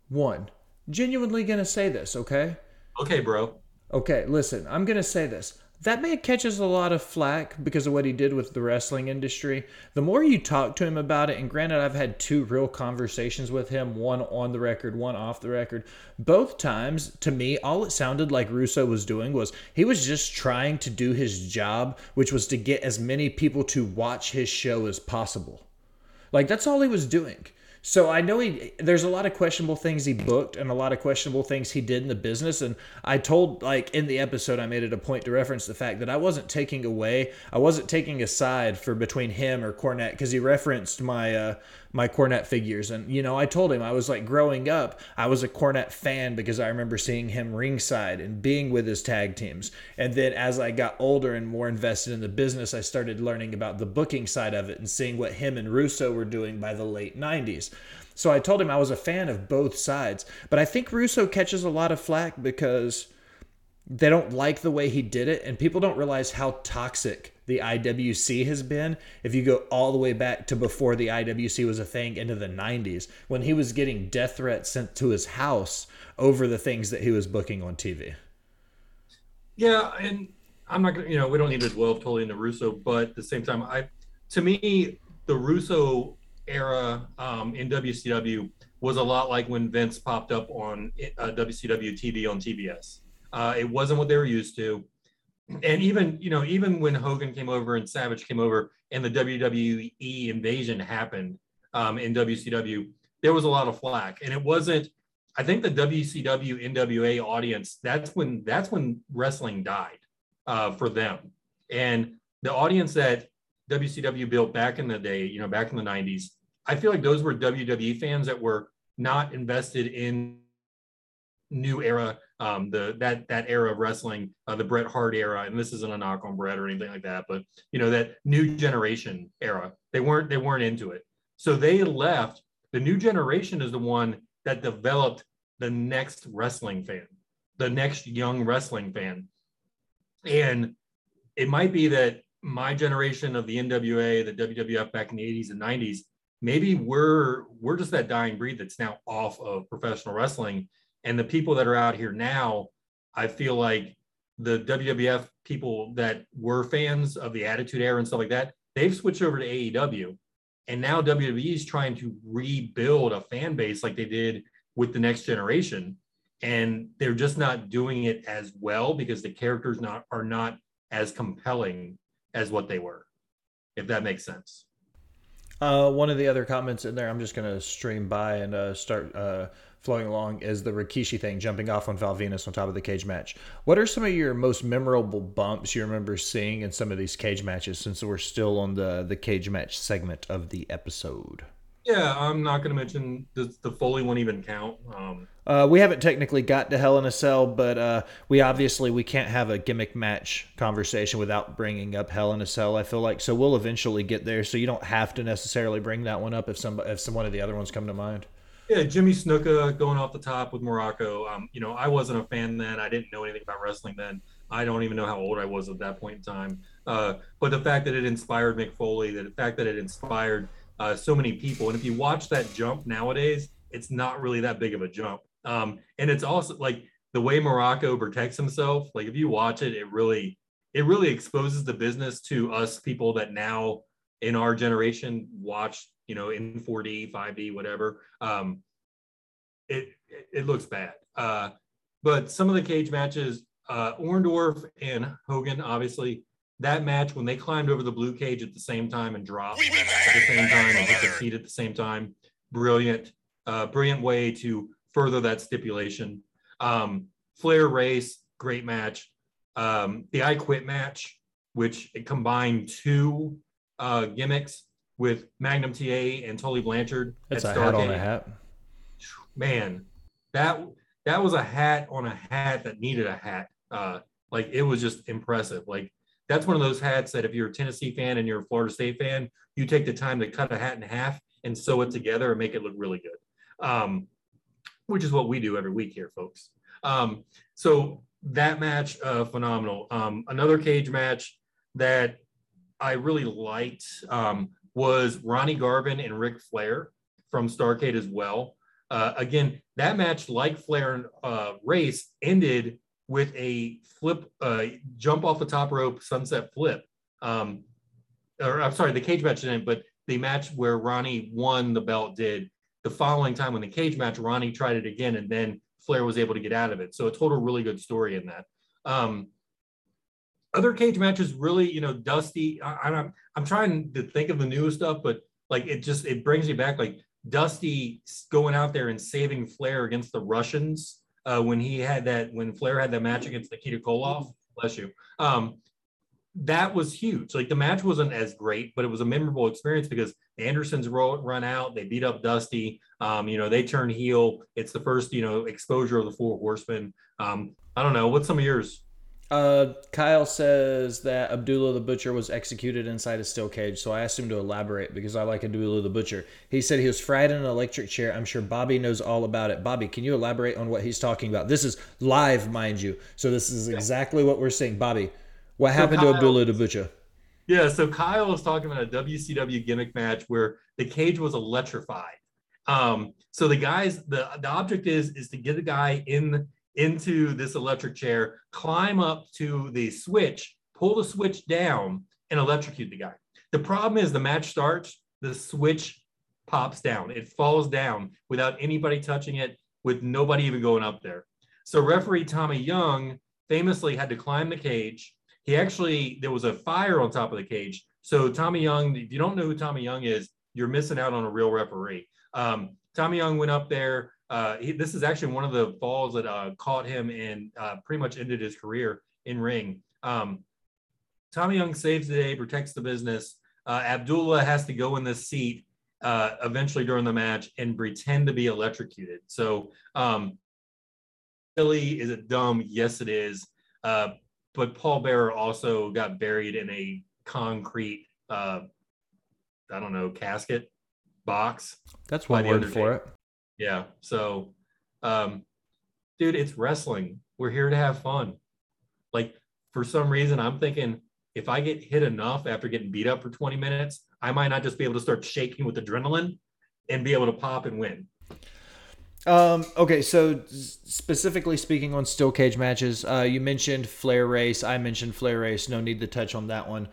one, genuinely gonna say this. Okay. Okay, bro. Okay, listen, I'm going to say this. That man catches a lot of flack because of what he did with the wrestling industry. The more you talk to him about it, and granted, I've had two real conversations with him one on the record, one off the record. Both times, to me, all it sounded like Russo was doing was he was just trying to do his job, which was to get as many people to watch his show as possible. Like that's all he was doing. So I know he there's a lot of questionable things he booked and a lot of questionable things he did in the business. And I told like in the episode I made it a point to reference the fact that I wasn't taking away I wasn't taking a side for between him or Cornette because he referenced my uh my Cornette figures. And you know I told him I was like growing up I was a Cornette fan because I remember seeing him ringside and being with his tag teams. And then as I got older and more invested in the business I started learning about the booking side of it and seeing what him and Russo were doing by the late 90s so I told him I was a fan of both sides. But I think Russo catches a lot of flack because they don't like the way he did it, and people don't realize how toxic the IWC has been. If you go all the way back to before the IWC was a thing into the 90s, when he was getting death threats sent to his house over the things that he was booking on TV. Yeah, and I'm not gonna, you know, we don't need to dwell totally into Russo, but at the same time, I, to me, the Russo era um, in WCW was a lot like when Vince popped up on uh, WCW TV on TBS. Uh, it wasn't what they were used to, and even you know, even when Hogan came over and Savage came over, and the WWE invasion happened um, in WCW, there was a lot of flack, and it wasn't. I think the WCW NWA audience. That's when that's when wrestling died uh, for them. And the audience that WCW built back in the day, you know, back in the 90s, I feel like those were WWE fans that were not invested in new era, um, the that that era of wrestling, uh, the Bret Hart era, and this isn't a knock on Bret or anything like that, but you know that new generation era. They weren't they weren't into it, so they left. The new generation is the one that developed the next wrestling fan, the next young wrestling fan, and it might be that my generation of the NWA, the WWF back in the 80s and 90s, maybe we're we're just that dying breed that's now off of professional wrestling. And the people that are out here now, I feel like the WWF people that were fans of the Attitude Era and stuff like that, they've switched over to AEW. And now WWE is trying to rebuild a fan base like they did with the next generation and they're just not doing it as well because the characters not are not as compelling as what they were if that makes sense uh, one of the other comments in there i'm just going to stream by and uh, start uh, flowing along is the rikishi thing jumping off on val venis on top of the cage match what are some of your most memorable bumps you remember seeing in some of these cage matches since we're still on the the cage match segment of the episode yeah, I'm not going to mention does the Foley one even count? Um, uh, we haven't technically got to Hell in a Cell, but uh, we obviously we can't have a gimmick match conversation without bringing up Hell in a Cell. I feel like so we'll eventually get there, so you don't have to necessarily bring that one up if some if some one of the other ones come to mind. Yeah, Jimmy Snuka going off the top with Muraco. Um, you know, I wasn't a fan then. I didn't know anything about wrestling then. I don't even know how old I was at that point in time. Uh, but the fact that it inspired Mick Foley, the fact that it inspired uh, so many people. And if you watch that jump nowadays, it's not really that big of a jump. Um, and it's also like the way Muraco protects himself. Like if you watch it, it really it really exposes the business to us people that now in our generation watch, you know, in 4D, 5D, whatever. Um, it it looks bad. Uh, but some of the cage matches, uh, Orndorff and Hogan, obviously, that match when they climbed over the blue cage at the same time and dropped at the same time and hit their feet at the same time. Brilliant, uh, brilliant way to further that stipulation. Um, Flair race, great match. Um, the I Quit match, which combined two uh, gimmicks with Magnum TA and Tully Blanchard. It's a hat on a hat. Man, that that was a hat on a hat that needed a hat. Uh, like it was just impressive. Like that's one of those hats that if you're a Tennessee fan and you're a Florida State fan, you take the time to cut a hat in half and sew it together and make it look really good, um, which is what we do every week here, folks. Um, so that match, uh, phenomenal. Um, another cage match that I really liked um, was Ronnie Garvin and Ric Flair from Starcade as well. Uh, again, that match, like Flair and uh, race, ended with a flip, uh, jump off the top rope, sunset flip. Um, or I'm sorry, the cage match didn't, but the match where Ronnie won the belt did. The following time when the cage match, Ronnie tried it again, and then Flair was able to get out of it. So it told a really good story in that. Um, other cage matches, really, you know, Dusty. I, I'm I'm trying to think of the newest stuff, but like it just it brings me back. Like Dusty going out there and saving Flair against the Russians uh, when he had that when Flair had that match against Nikita Koloff. Bless you. Um, that was huge. Like the match wasn't as great, but it was a memorable experience because Andersons run out. They beat up Dusty. Um, you know, they turn heel. It's the first, you know, exposure of the Four Horsemen. Um, I don't know. What's some of yours? Uh, Kyle says that Abdullah the Butcher was executed inside a steel cage, so I asked him to elaborate because I like Abdullah the Butcher. He said he was fried in an electric chair. I'm sure Bobby knows all about it. Bobby, can you elaborate on what he's talking about? This is live, mind you, so this is exactly what we're saying. Bobby, what happened to Kyle- Abdullah the Butcher? Yeah, so Kyle was talking about a WCW gimmick match where the cage was electrified. Um, so the guys, the the object is is to get a guy in into this electric chair, climb up to the switch, pull the switch down, and electrocute the guy. The problem is the match starts, the switch pops down, it falls down without anybody touching it, with nobody even going up there. So referee Tommy Young famously had to climb the cage. He actually there was a fire on top of the cage. So Tommy Young, if you don't know who Tommy Young is, you're missing out on a real referee. Um, Tommy Young went up there. Uh, he, this is actually one of the falls that uh, caught him and uh, pretty much ended his career in ring. Um, Tommy Young saves the day, protects the business. Uh, Abdullah has to go in the seat uh, eventually during the match and pretend to be electrocuted. So, um, is it dumb? Yes, it is. Uh, but Paul Bearer also got buried in a concrete, uh, I don't know, casket box. That's one word for it. Yeah. So, um, dude, it's wrestling. We're here to have fun. Like, for some reason, I'm thinking if I get hit enough after getting beat up for 20 minutes, I might not just be able to start shaking with adrenaline and be able to pop and win. Um, okay, so specifically speaking on steel cage matches, uh, you mentioned Flair Race. I mentioned Flair Race. No need to touch on that one.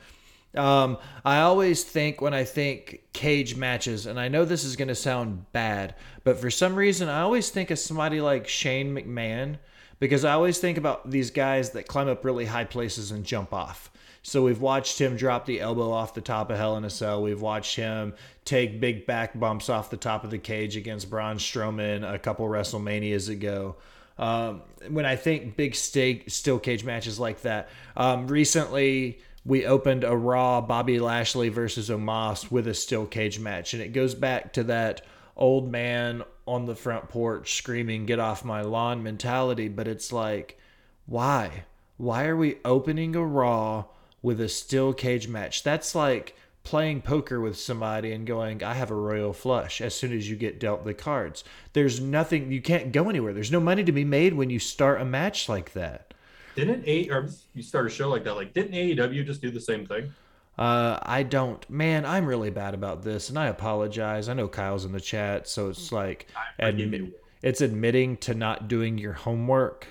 Um, I always think when I think cage matches, and I know this is going to sound bad, but for some reason, I always think of somebody like Shane McMahon because I always think about these guys that climb up really high places and jump off. So we've watched him drop the elbow off the top of Hell in a Cell. We've watched him take big back bumps off the top of the cage against Braun Strowman a couple WrestleManias ago. Um, when I think big stake, steel cage matches like that, um, recently we opened a Raw Bobby Lashley versus Omos with a steel cage match, and it goes back to that old man on the front porch screaming "Get off my lawn" mentality. But it's like, why? Why are we opening a Raw with a steel cage match? That's like playing poker with somebody and going, I have a royal flush as soon as you get dealt the cards. There's nothing, you can't go anywhere. There's no money to be made when you start a match like that. Didn't A or you start a show like that? Like, didn't AEW just do the same thing? Uh, I don't, man, I'm really bad about this and I apologize. I know Kyle's in the chat, so it's like, admi- it's admitting to not doing your homework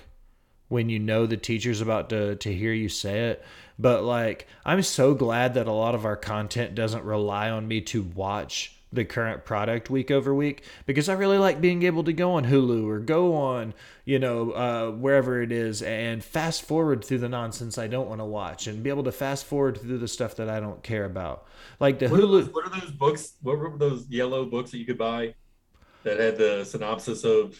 when you know the teacher's about to, to hear you say it. But like, I'm so glad that a lot of our content doesn't rely on me to watch the current product week over week because I really like being able to go on Hulu or go on, you know, uh, wherever it is and fast forward through the nonsense I don't want to watch and be able to fast forward through the stuff that I don't care about. Like the What are, Hulu. those, what are those books? What were those yellow books that you could buy that had the synopsis of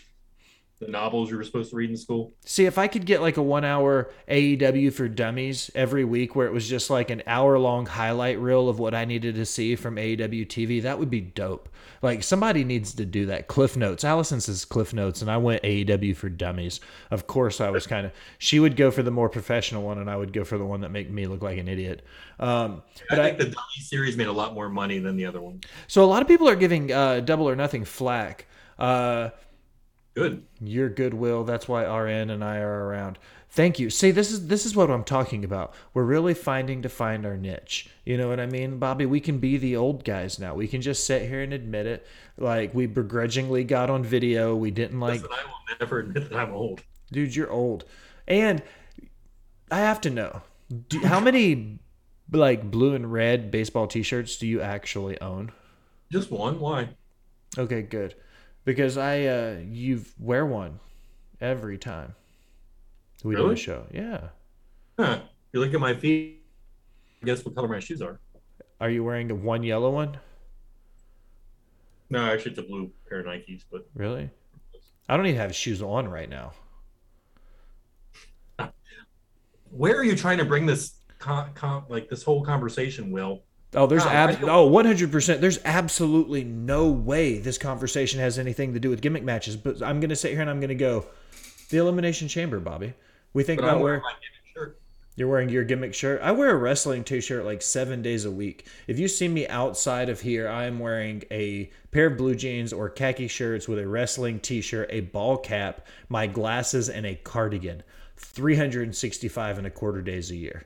the novels you were supposed to read in school? See, if I could get like a one hour AEW for dummies every week where it was just like an hour long highlight reel of what I needed to see from AEW TV, that would be dope. Like somebody needs to do that. Cliff Notes. Allison says Cliff Notes, and I went AEW for dummies. Of course, I was kind of. She would go for the more professional one, and I would go for the one that make me look like an idiot. Um, but I I, think the Dummy series made a lot more money than the other one. so a lot of people are giving uh, Double or Nothing flack. Uh, Good. your goodwill that's why rn and i are around. Thank you. See this is this is what i'm talking about. We're really finding to find our niche. You know what i mean? Bobby we can be the old guys now. We can just sit here and admit it. Like we begrudgingly got on video. We didn't like Listen, I will never admit that I'm old. dude you're old. And i have to know do, how many like blue and red baseball t-shirts do you actually own? Just one. Why? okay good because i uh you wear one every time we do a show yeah Huh. You look at my feet. Guess what color my shoes are? Are you wearing the one yellow one? No, actually, it's a blue pair of Nikes. But Really? I don't even have shoes on right now. where are you trying to bring this con- con- like this whole conversation, Will? Oh, there's Oh, ab- oh 100%. There's absolutely no way this conversation has anything to do with gimmick matches, but I'm going to sit here and I'm going to go the elimination chamber, Bobby. We think But about I'm where wearing my gimmick shirt. You're wearing your gimmick shirt. I wear a wrestling t-shirt like seven days a week. If you see me outside of here, I am wearing a pair of blue jeans or khaki shirts with a wrestling t-shirt, a ball cap, my glasses, and a cardigan. 365 and a quarter days a year.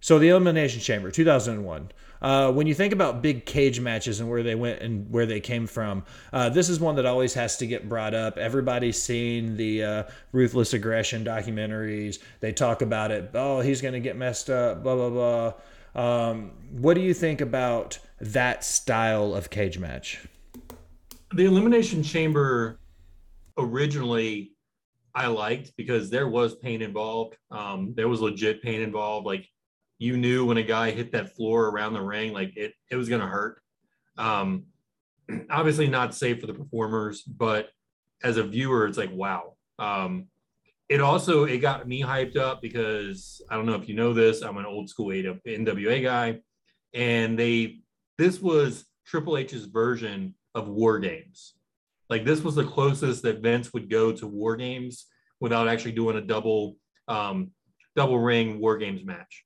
So the Elimination Chamber, 2001. Uh, when you think about big cage matches and where they went and where they came from, uh, this is one that always has to get brought up. Everybody's seen the uh, ruthless aggression documentaries. They talk about it. Oh, he's going to get messed up. Blah blah blah. Um, what do you think about that style of cage match? The Elimination Chamber originally I liked because there was pain involved. Um, there was legit pain involved. Like you knew when a guy hit that floor around the ring, like it, it was going to hurt. Um, obviously not safe for the performers, but as a viewer, it's like, wow. Um, it also, it got me hyped up because I don't know if you know this, I'm an old school NWA guy. And they, this was Triple H's version of war games. Like this was the closest that Vince would go to war games without actually doing a double, um, double ring war games match.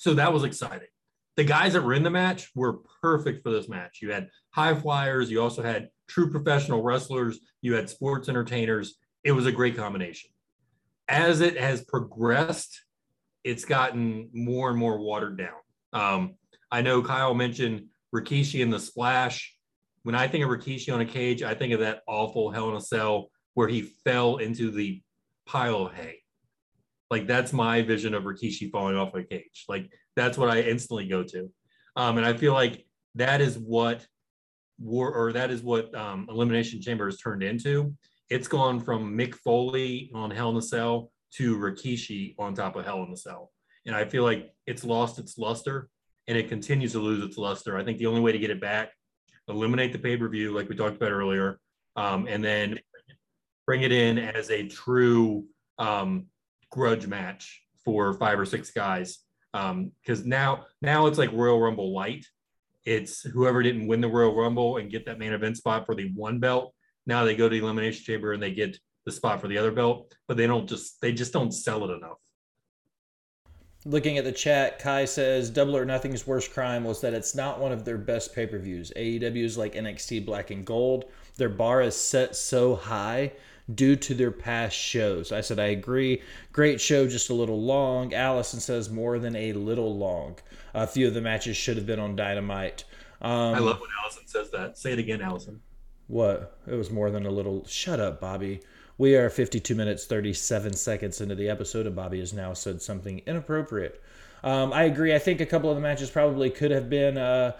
So that was exciting. The guys that were in the match were perfect for this match. You had high flyers, you also had true professional wrestlers, you had sports entertainers. It was a great combination. As it has progressed, it's gotten more and more watered down. Um, I know Kyle mentioned Rikishi and the splash. When I think of Rikishi on a cage, I think of that awful Hell in a Cell where he fell into the pile of hay. Like that's my vision of Rikishi falling off a cage. Like that's what I instantly go to. Um, and I feel like that is what war or that is what um, Elimination Chamber has turned into. It's gone from Mick Foley on Hell in a Cell to Rikishi on top of Hell in a Cell. And I feel like it's lost its luster and it continues to lose its luster. I think the only way to get it back, eliminate the pay-per-view like we talked about earlier, um, and then bring it in as a true um, grudge match for five or six guys. Because um, now, now it's like Royal Rumble light. It's whoever didn't win the Royal Rumble and get that main event spot for the one belt. Now they go to the Elimination Chamber and they get the spot for the other belt, but they don't just they just don't sell it enough. Looking at the chat, Kai says Double or Nothing's worst crime was that it's not one of their best pay per views. AEW is like NXT Black and Gold. Their bar is set so high due to their past shows. I said, I agree. Great show, just a little long. Allison says, more than a little long. A few of the matches should have been on Dynamite. Um, I love when Allison says that. Say it again, Allison. What? It was more than a little. Shut up, Bobby. We are 52 minutes, 37 seconds into the episode, and Bobby has now said something inappropriate. Um, I agree. I think a couple of the matches probably could have been uh,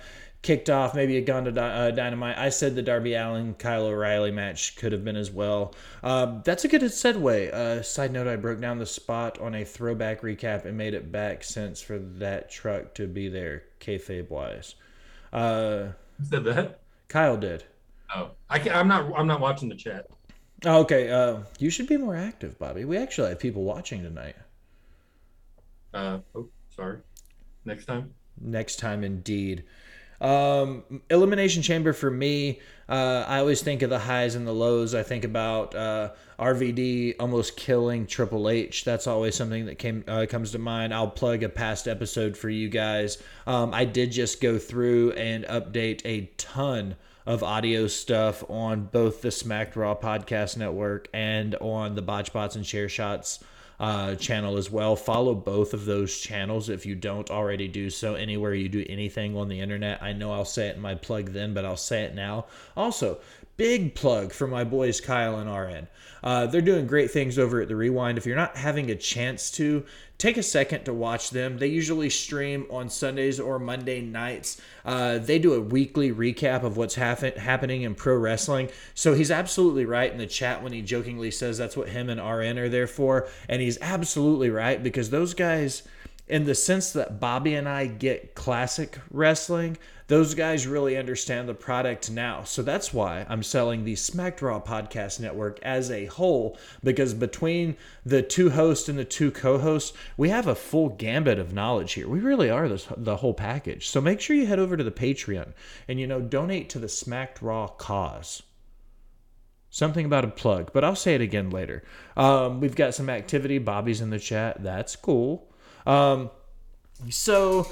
kicked off, maybe a gone to uh, Dynamite. I said the Darby Allin Kyle O'Reilly match could have been as well. Uh, that's a good segue. Uh, side note: I broke down the spot on a throwback recap and made it back since for that truck to be there, kayfabe wise. Uh, said that? Kyle did. Oh, I can't, I'm not. I'm not watching the chat. Oh, okay. Uh, you should be more active, Bobby. We actually have people watching tonight. Uh, oh, sorry. Next time. Next time, indeed. Um, Elimination Chamber for me, uh, I always think of the highs and the lows. I think about uh, RVD almost killing Triple H. That's always something that came uh, comes to mind. I'll plug a past episode for you guys. Um, I did just go through and update a ton of audio stuff on both the Smacked Raw podcast network and on the Botched Spots and Chair Shots uh, channel as well. Follow both of those channels if you don't already do so anywhere you do anything on the internet. I know I'll say it in my plug then, but I'll say it now. Also, big plug for my boys Kyle and RN. Uh, they're doing great things over at the Rewind. If you're not having a chance to, take a second to watch them. They usually stream on Sundays or Monday nights. Uh, they do a weekly recap of what's happen- happening in pro wrestling. So he's absolutely right in the chat when he jokingly says that's what him and RN are there for. And he's absolutely right because those guys, in the sense that Bobby and I get classic wrestling, those guys really understand the product now. So that's why I'm selling the Smacked Raw Podcast Network as a whole, because between the two hosts and the two co hosts, we have a full gambit of knowledge here. We really are the, the whole package. So make sure you head over to the Patreon and, you know, donate to the Smacked Raw cause. Something about a plug, but I'll say it again later. Um, we've got some activity. Bobby's in the chat. That's cool. Um, so,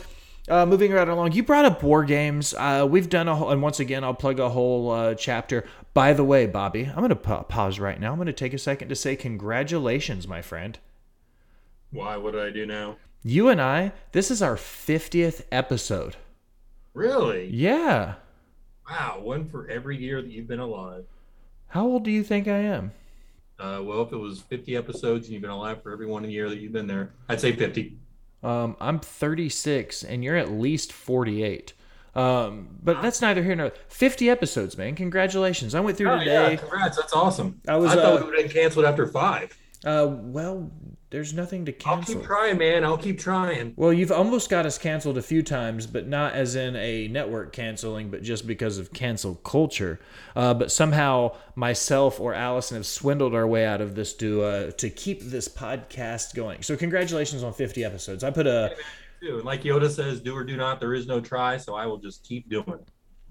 uh, moving right along, you brought up war games. Uh, we've done a whole, and once again, I'll plug a whole uh, chapter. By the way, Bobby, I'm going to pa- pause right now. I'm going to take a second to say congratulations, my friend. Why? What did I do now? You and I, this is our 50th episode. Really? Yeah. Wow, one for every year that you've been alive. How old do you think I am? Uh, well, if it was 50 episodes and you've been alive for every one year that you've been there, I'd say 50. Um, I'm 36, and you're at least 48. Um, but that's neither here nor there. 50 episodes, man. Congratulations! I went through Oh, today. yeah, congrats. That's awesome. I was, I thought uh, we would have been canceled after five. Uh, well, there's nothing to cancel. I'll keep trying, man. I'll keep trying. Well, you've almost got us canceled a few times, but not as in a network canceling, but just because of cancel culture. Uh, but somehow myself or Allison have swindled our way out of this to uh, to keep this podcast going. So congratulations on 50 episodes. I put a like Yoda says, do or do not, there is no try. So I will just keep doing.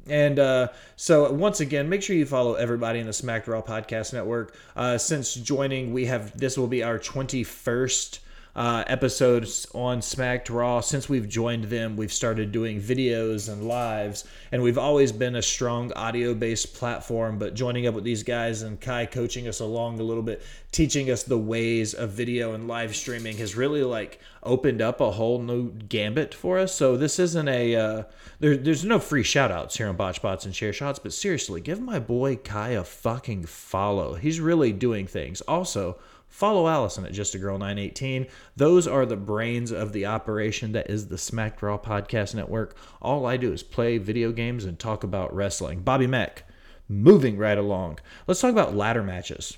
And uh, so, once again, make sure you follow everybody in the Smacked Raw Podcast Network. Uh, since joining, we have this will be our 21st uh, episodes on Smacked Raw. Since we've joined them, we've started doing videos and lives, and we've always been a strong audio based platform. But joining up with these guys and Kai coaching us along a little bit, teaching us the ways of video and live streaming has really like opened up a whole new gambit for us. So this isn't a uh, there, there's no free shout outs here on Botched Spots and Chair Shots, but seriously, give my boy Kai a fucking follow. He's really doing things. Also, follow Allison at Just a Girl 918. Those are the brains of the operation that is the Smacked Raw Podcast Network. All I do is play video games and talk about wrestling. Bobby Mack, moving right along. Let's talk about ladder matches.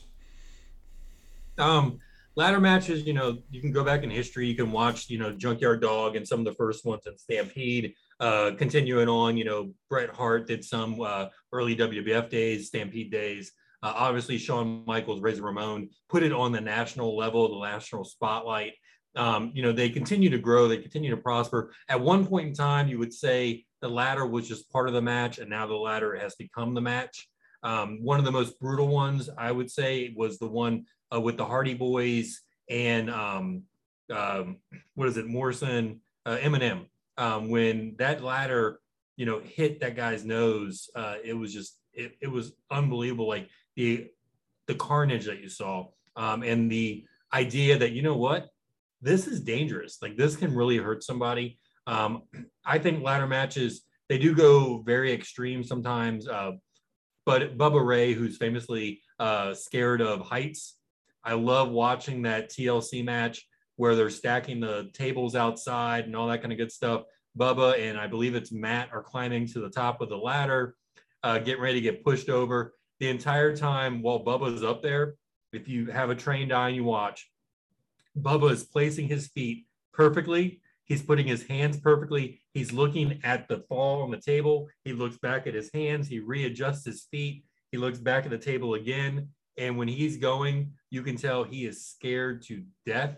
Um, ladder matches, you know, you can go back in history. You can watch, you know, Junkyard Dog and some of the first ones in Stampede. Uh, continuing on, you know, Bret Hart did some uh, early WWF days, Stampede days. Uh, obviously, Shawn Michaels, Razor Ramon put it on the national level, the national spotlight. Um, you know, they continue to grow, they continue to prosper. At one point in time, you would say the ladder was just part of the match, and now the ladder has become the match. Um, one of the most brutal ones, I would say, was the one uh, with the Hardy Boys and um, um, what is it, Morrison, uh, MNM. Um, when that ladder, you know, hit that guy's nose, uh, it was just, it, it was unbelievable. Like the the carnage that you saw, um, and the idea that you know what, this is dangerous. Like this can really hurt somebody. Um, I think ladder matches they do go very extreme sometimes. Uh, but Bubba Ray, who's famously uh, scared of heights, I love watching that TLC match where they're stacking the tables outside and all that kind of good stuff. Bubba and I believe it's Matt are climbing to the top of the ladder, uh, getting ready to get pushed over. The entire time while Bubba's up there, if you have a trained eye and you watch, Bubba is placing his feet perfectly. He's putting his hands perfectly. He's looking at the fall on the table. He looks back at his hands. He readjusts his feet. He looks back at the table again. And when he's going, you can tell he is scared to death.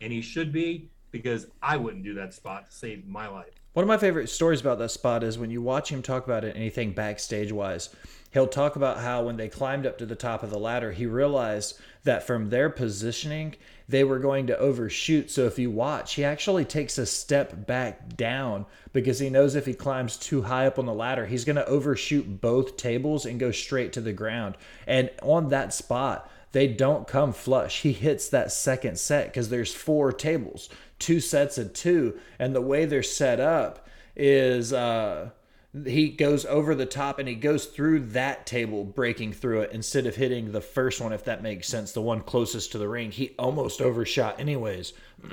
And he should be because I wouldn't do that spot to save my life. One of my favorite stories about that spot is when you watch him talk about it, anything backstage wise. He'll talk about how when they climbed up to the top of the ladder, he realized that from their positioning, they were going to overshoot. So if you watch, he actually takes a step back down because he knows if he climbs too high up on the ladder, he's going to overshoot both tables and go straight to the ground. And on that spot, they don't come flush. He hits that second set because there's four tables, two sets of two, and the way they're set up is uh, he goes over the top and he goes through that table, breaking through it instead of hitting the first one, if that makes sense, the one closest to the ring. He almost overshot, anyways.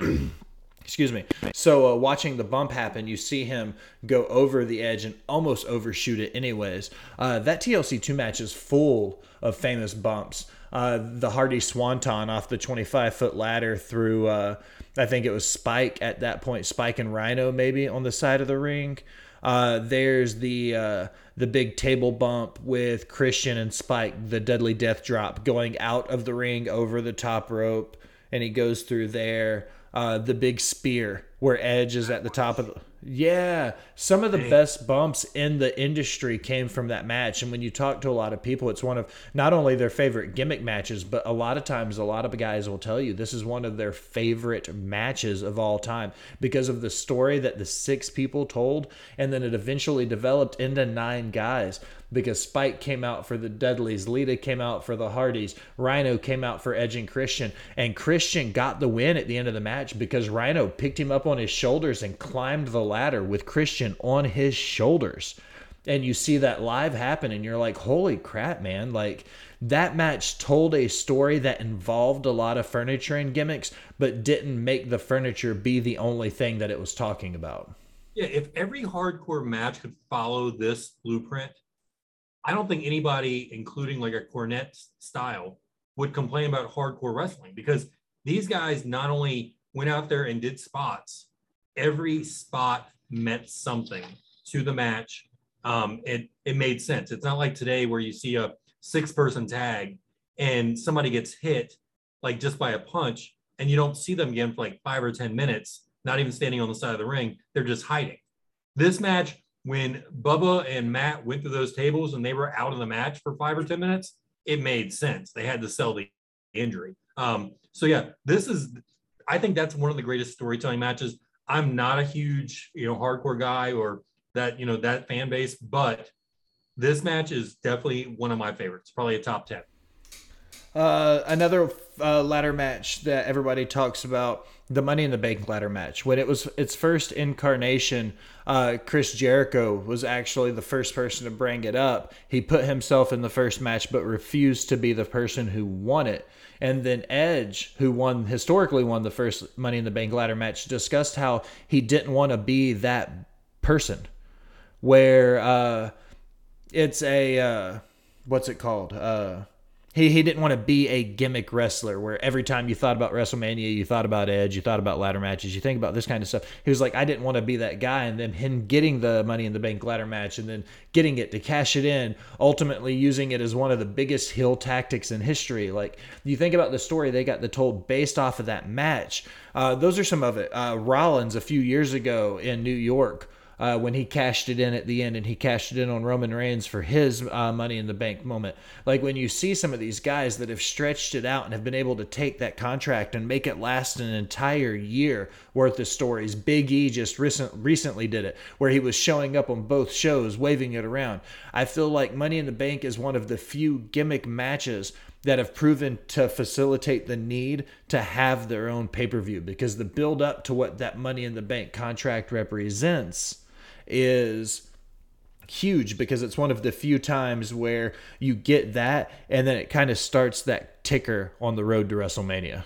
Excuse me. So, uh, watching the bump happen, you see him go over the edge and almost overshoot it, anyways. Uh, that TLC 2 match is full of famous bumps. Uh, the Hardy Swanton off the 25 foot ladder through, I think it was Spike at that point, Spike and Rhino maybe on the side of the ring. Uh, there's the uh, the big table bump with Christian and Spike, the Deadly Death Drop going out of the ring over the top rope, and he goes through there. uh, the big spear where Edge is at the top of the. Yeah, some of the best bumps in the industry came from that match. And when you talk to a lot of people, it's one of not only their favorite gimmick matches, but a lot of times, a lot of guys will tell you this is one of their favorite matches of all time because of the story that the six people told. And then it eventually developed into nine guys because Spike came out for the Dudleys, Lita came out for the Hardys, Rhino came out for Edge and Christian, and Christian got the win at the end of the match because Rhino picked him up on his shoulders and climbed the ladder with Christian on his shoulders. And you see that live happen, and you're like, holy crap, man. Like, that match told a story that involved a lot of furniture and gimmicks, but didn't make the furniture be the only thing that it was talking about. Yeah, if every hardcore match could follow this blueprint, I don't think anybody, including like a Cornette style, would complain about hardcore wrestling because these guys not only went out there and did spots, every spot meant something to the match. Um, it it made sense. It's not like today where you see a six person tag and somebody gets hit like just by a punch and you don't see them again for like five or ten minutes, not even standing on the side of the ring. They're just hiding. This match when Bubba and Matt went through those tables and they were out of the match for five or 10 minutes, it made sense. They had to sell the injury. Um, so, yeah, this is, I think that's one of the greatest storytelling matches. I'm not a huge, you know, hardcore guy or that, you know, that fan base, but this match is definitely one of my favorites, probably a top 10. Uh, another uh, ladder match that everybody talks about the Money in the Bank ladder match. When it was its first incarnation, uh, Chris Jericho was actually the first person to bring it up. He put himself in the first match, but refused to be the person who won it. And then Edge, who won historically won the first Money in the Bank ladder match, discussed how he didn't want to be that person. Where uh, it's a uh, what's it called? Uh, he, he didn't want to be a gimmick wrestler where every time you thought about WrestleMania, you thought about Edge, you thought about ladder matches, you think about this kind of stuff. He was like, I didn't want to be that guy. And then him getting the Money in the Bank ladder match and then getting it to cash it in, ultimately using it as one of the biggest heel tactics in history. Like, you think about the story they got the told based off of that match. Uh, those are some of it. Uh, Rollins, a few years ago in New York, uh, when he cashed it in at the end and he cashed it in on Roman Reigns for his uh, money in the bank moment. Like when you see some of these guys that have stretched it out and have been able to take that contract and make it last an entire year worth of stories. Big E just recent, recently did it where he was showing up on both shows, waving it around. I feel like Money in the Bank is one of the few gimmick matches that have proven to facilitate the need to have their own pay per view because the build up to what that Money in the Bank contract represents is huge because it's one of the few times where you get that and then it kind of starts that ticker on the road to WrestleMania.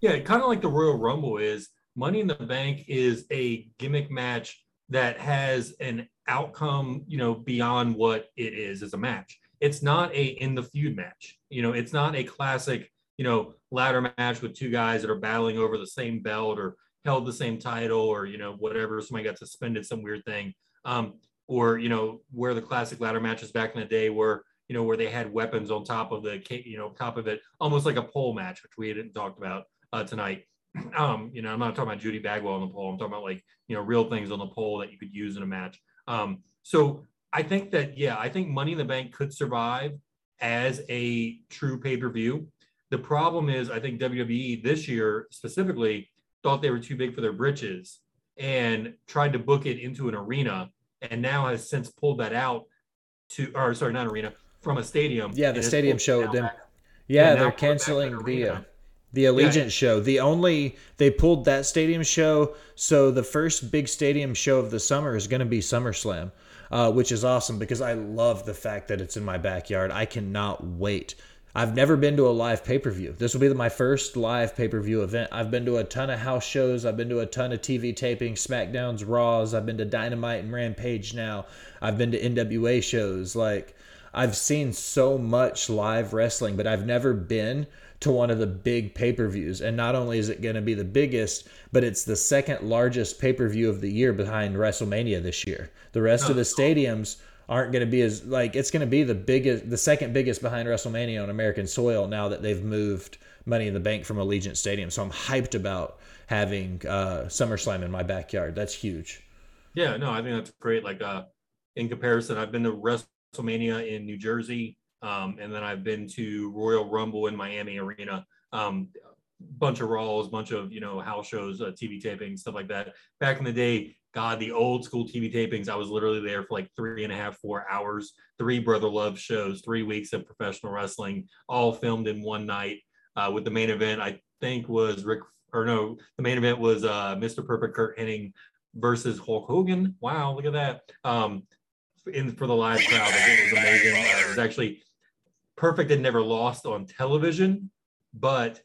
Yeah, kind of like the Royal Rumble is Money in the Bank is a gimmick match that has an outcome, you know, beyond what it is as a match. It's not a in the feud match. You know, it's not a classic, you know, ladder match with two guys that are battling over the same belt or held the same title or you know whatever somebody got suspended some weird thing. Um, or you know where the classic ladder matches back in the day were you know where they had weapons on top of the you know top of it almost like a pole match which we hadn't talked about uh, tonight. Um, you know i'm not talking about judy bagwell on the pole. I'm talking about like you know real things on the pole that you could use in a match. Um, so i think that yeah i think money in the bank could survive as a true pay-per-view. The problem is i think wwe this year specifically thought they were too big for their britches and tried to book it into an arena and now has since pulled that out to or sorry not arena from a stadium yeah the stadium show them yeah, yeah they're canceling the uh, the Allegiant yeah. show. The only they pulled that stadium show, so the first big stadium show of the summer is going to be SummerSlam, uh, which is awesome because I love the fact that it's in my backyard. I cannot wait I've never been to a live pay per view. This will be my first live pay per view event. I've been to a ton of house shows. I've been to a ton of TV taping, SmackDowns, Raws. I've been to Dynamite and Rampage now. I've been to NWA shows. Like, I've seen so much live wrestling, but I've never been to one of the big pay per views. And not only is it going to be the biggest, but it's the second largest pay per view of the year behind WrestleMania this year. The rest of the stadiums aren't going to be as like it's going to be the biggest, the second biggest behind WrestleMania on American soil now that they've moved Money in the Bank from Allegiant Stadium. So I'm hyped about having uh, SummerSlam in my backyard. That's huge. Yeah, no, I think that's great. Like uh, in comparison, I've been to WrestleMania in New Jersey, um, and then I've been to Royal Rumble in Miami Arena. Um, bunch of Raws, bunch of you know house shows, uh, TV taping, stuff like that. Back in the day, God, the old school TV tapings, I was literally there for like three and a half, four hours, three Brother Love shows, three weeks of professional wrestling, all filmed in one night. Uh, with the main event, I think was Rick, or no, the main event was uh, Mr. Perfect Curt Hennig versus Hulk Hogan. Wow, look at that. Um, in for the live crowd, it was amazing. Uh, it was actually Perfect had never lost on television, but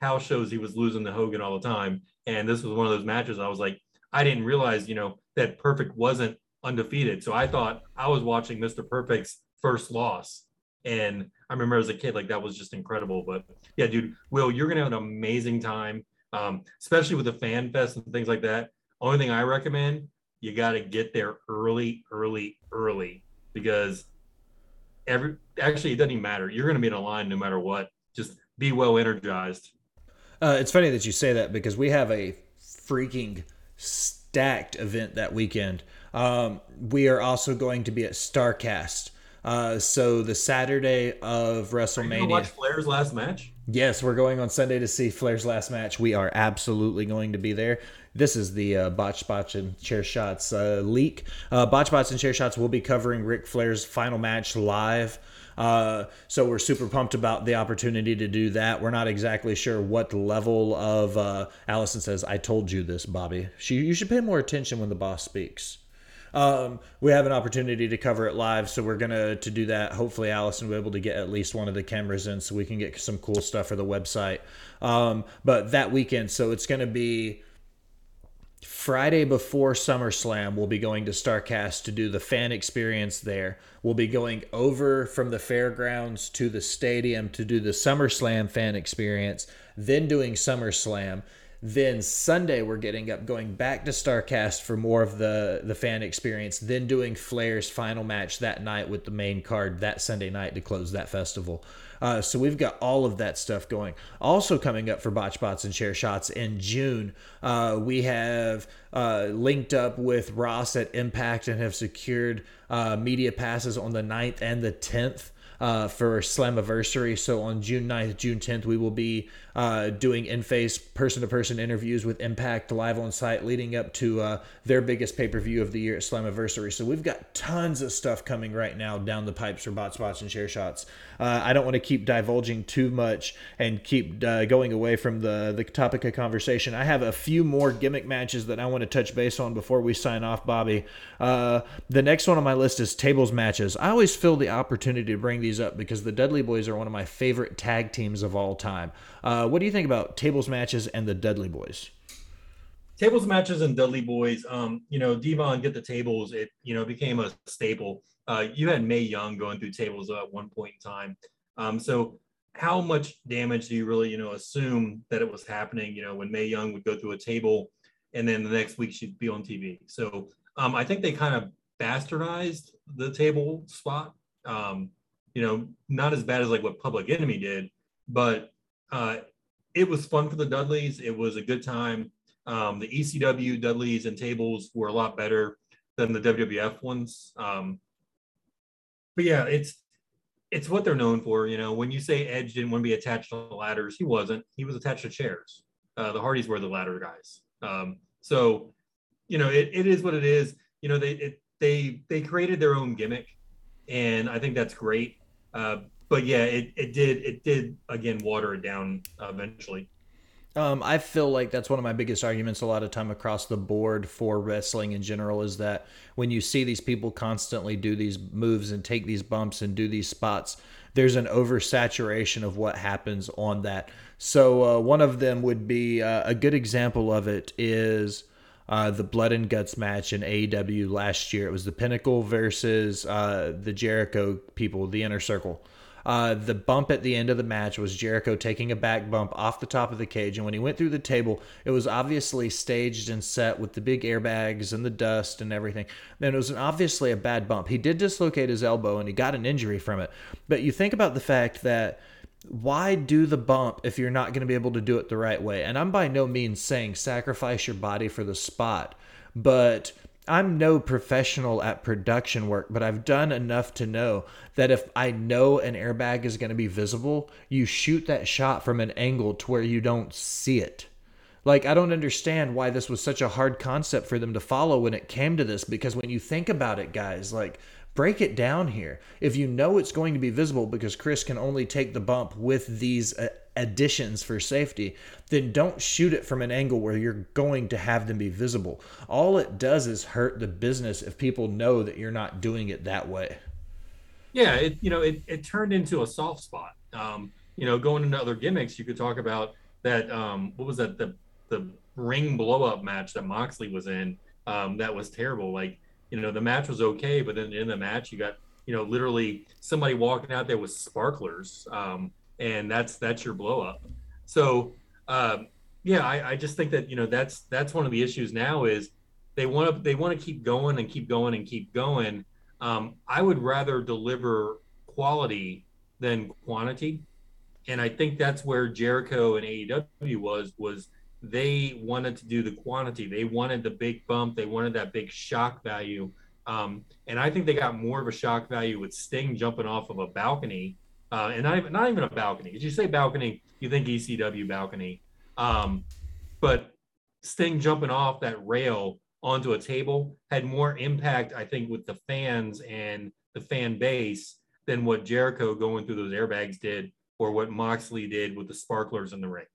house shows he was losing to Hogan all the time. And this was one of those matches I was like, I didn't realize, you know, that Perfect wasn't undefeated. So I thought I was watching Mr. Perfect's first loss. And I remember as a kid, like that was just incredible. But yeah, dude, Will, you're gonna have an amazing time, um, especially with the fan fest and things like that. Only thing I recommend, you got to get there early, early, early, because every actually it doesn't even matter. You're gonna be in a line no matter what. Just be well energized. Uh, it's funny that you say that because we have a freaking stacked event that weekend. Um, we are also going to be at Starrcast. Uh, so the Saturday of WrestleMania. watch Flair's last match. Yes, we're going on Sunday to see Flair's last match. We are absolutely going to be there. This is the uh, Botched Spots and Chair Shots uh, leak. Uh, Botched Spots and Chair Shots will be covering Ric Flair's final match live. Uh, so we're super pumped about the opportunity to do that. We're not exactly sure what level of. Uh, Allison says, "I told you this, Bobby. She, you should pay more attention when the boss speaks." Um, we have an opportunity to cover it live, so we're gonna to do that. Hopefully, Allison will be able to get at least one of the cameras in, so we can get some cool stuff for the website. Um, but that weekend, so it's gonna be Friday before SummerSlam, we'll be going to Starrcast to do the fan experience there. We'll be going over from the fairgrounds to the stadium to do the SummerSlam fan experience, then doing SummerSlam. Then Sunday we're getting up, going back to Starrcast for more of the the fan experience. Then doing Flair's final match that night with the main card that Sunday night to close that festival. Uh, so we've got all of that stuff going. Also coming up for Botched Spots and Chair Shots in June, uh, we have uh, linked up with Ross at Impact and have secured uh, media passes on the 9th and the 10th uh, for Slammiversary. So on June 9th, June 10th, we will be uh, doing in face, person to person interviews with Impact live on site leading up to uh, their biggest pay per view of the year at Slammiversary. So we've got tons of stuff coming right now down the pipes for Botched Spots and Chair Shots. Uh, I don't want to keep divulging too much and keep uh, going away from the, the topic of conversation. I have a few more gimmick matches that I want to touch base on before we sign off, Bobby. Uh, the next one on my list is tables matches. I always feel the opportunity to bring these up because the Dudley Boys are one of my favorite tag teams of all time. Uh, what do you think about tables matches and the Dudley Boys? Tables matches and Dudley Boys. Um, you know, Devon get the tables. It you know became a staple. Uh, you had Mae Young going through tables at one point in time. Um, so how much damage do you really you know assume that it was happening? You know, when Mae Young would go through a table, and then the next week she'd be on TV. So um, I think they kind of bastardized the table spot. Um, you know, not as bad as like what Public Enemy did, but uh, it was fun for the Dudleys. It was a good time. Um, the ECW Dudleys and tables were a lot better than the WWF ones. Um, but yeah, it's it's what they're known for. You know, when you say Edge didn't want to be attached to ladders, he wasn't. He was attached to chairs. Uh, the Hardys were the ladder guys. Um, so, you know, it, it is what it is. You know, they it, they they created their own gimmick, and I think that's great. Uh, but yeah, it, it did it did again water it down eventually. Um, I feel like that's one of my biggest arguments a lot of time across the board for wrestling in general is that when you see these people constantly do these moves and take these bumps and do these spots, there's an oversaturation of what happens on that. So uh, one of them would be uh, a good example of it is uh, the Blood and Guts match in AEW last year. It was the Pinnacle versus uh, the Jericho people, the Inner Circle. Uh, the bump at the end of the match was Jericho taking a back bump off the top of the cage, and when he went through the table, it was obviously staged and set with the big airbags and the dust and everything. And it was an, obviously a bad bump. He did dislocate his elbow and he got an injury from it. But you think about the fact that why do the bump if you're not going to be able to do it the right way? And I'm by no means saying sacrifice your body for the spot, but I'm no professional at production work, but I've done enough to know that if I know an airbag is going to be visible, you shoot that shot from an angle to where you don't see it. Like, I don't understand why this was such a hard concept for them to follow when it came to this, because when you think about it, guys, like, break it down here. If you know it's going to be visible because Chris can only take the bump with these uh, additions for safety, then don't shoot it from an angle where you're going to have them be visible. All it does is hurt the business if people know that you're not doing it that way. Yeah, it you know it, it turned into a soft spot. Um, you know, going into other gimmicks, you could talk about that. Um, what was that? The the ring blow up match that Moxley was in. Um, that was terrible. Like you know, the match was okay, but then in the match, you got you know literally somebody walking out there with sparklers. Um, and that's that's your blow up. So um, yeah, I, I just think that you know that's that's one of the issues now is they want to they want to keep going and keep going and keep going. Um, I would rather deliver quality than quantity, and I think that's where Jericho and AEW was was they wanted to do the quantity. They wanted the big bump. They wanted that big shock value. Um, and I think they got more of a shock value with Sting jumping off of a balcony uh, and not even, not even a balcony. As you say balcony, you think ECW balcony. Um, but Sting jumping off that rail onto a table had more impact, I think, with the fans and the fan base than what Jericho going through those airbags did or what Moxley did with the sparklers in the ring.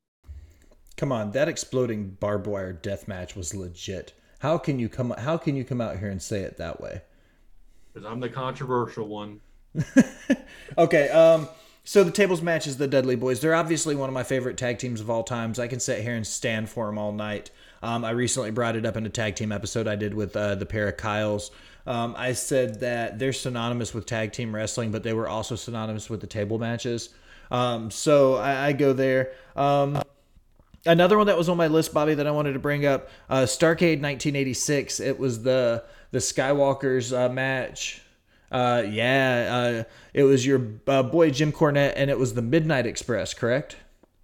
Come on, that exploding barbed wire death match was legit. How can you come how can you come out here and say it that way? Because I'm the controversial one. okay, um, so the tables match is the Dudley Boys. They're obviously one of my favorite tag teams of all times. I can sit here and stand for them all night. Um, I recently brought it up in a tag team episode I did with uh, the pair of Kyles. Um, I said that they're synonymous with tag team wrestling, but they were also synonymous with the table matches. Um, so I, I, go there. Um, another one that was on my list, Bobby, that I wanted to bring up: uh, Starrcade 1986. It was the the Skywalkers uh, match. Uh, yeah, uh, it was your uh, boy Jim Cornette, and it was the Midnight Express, correct?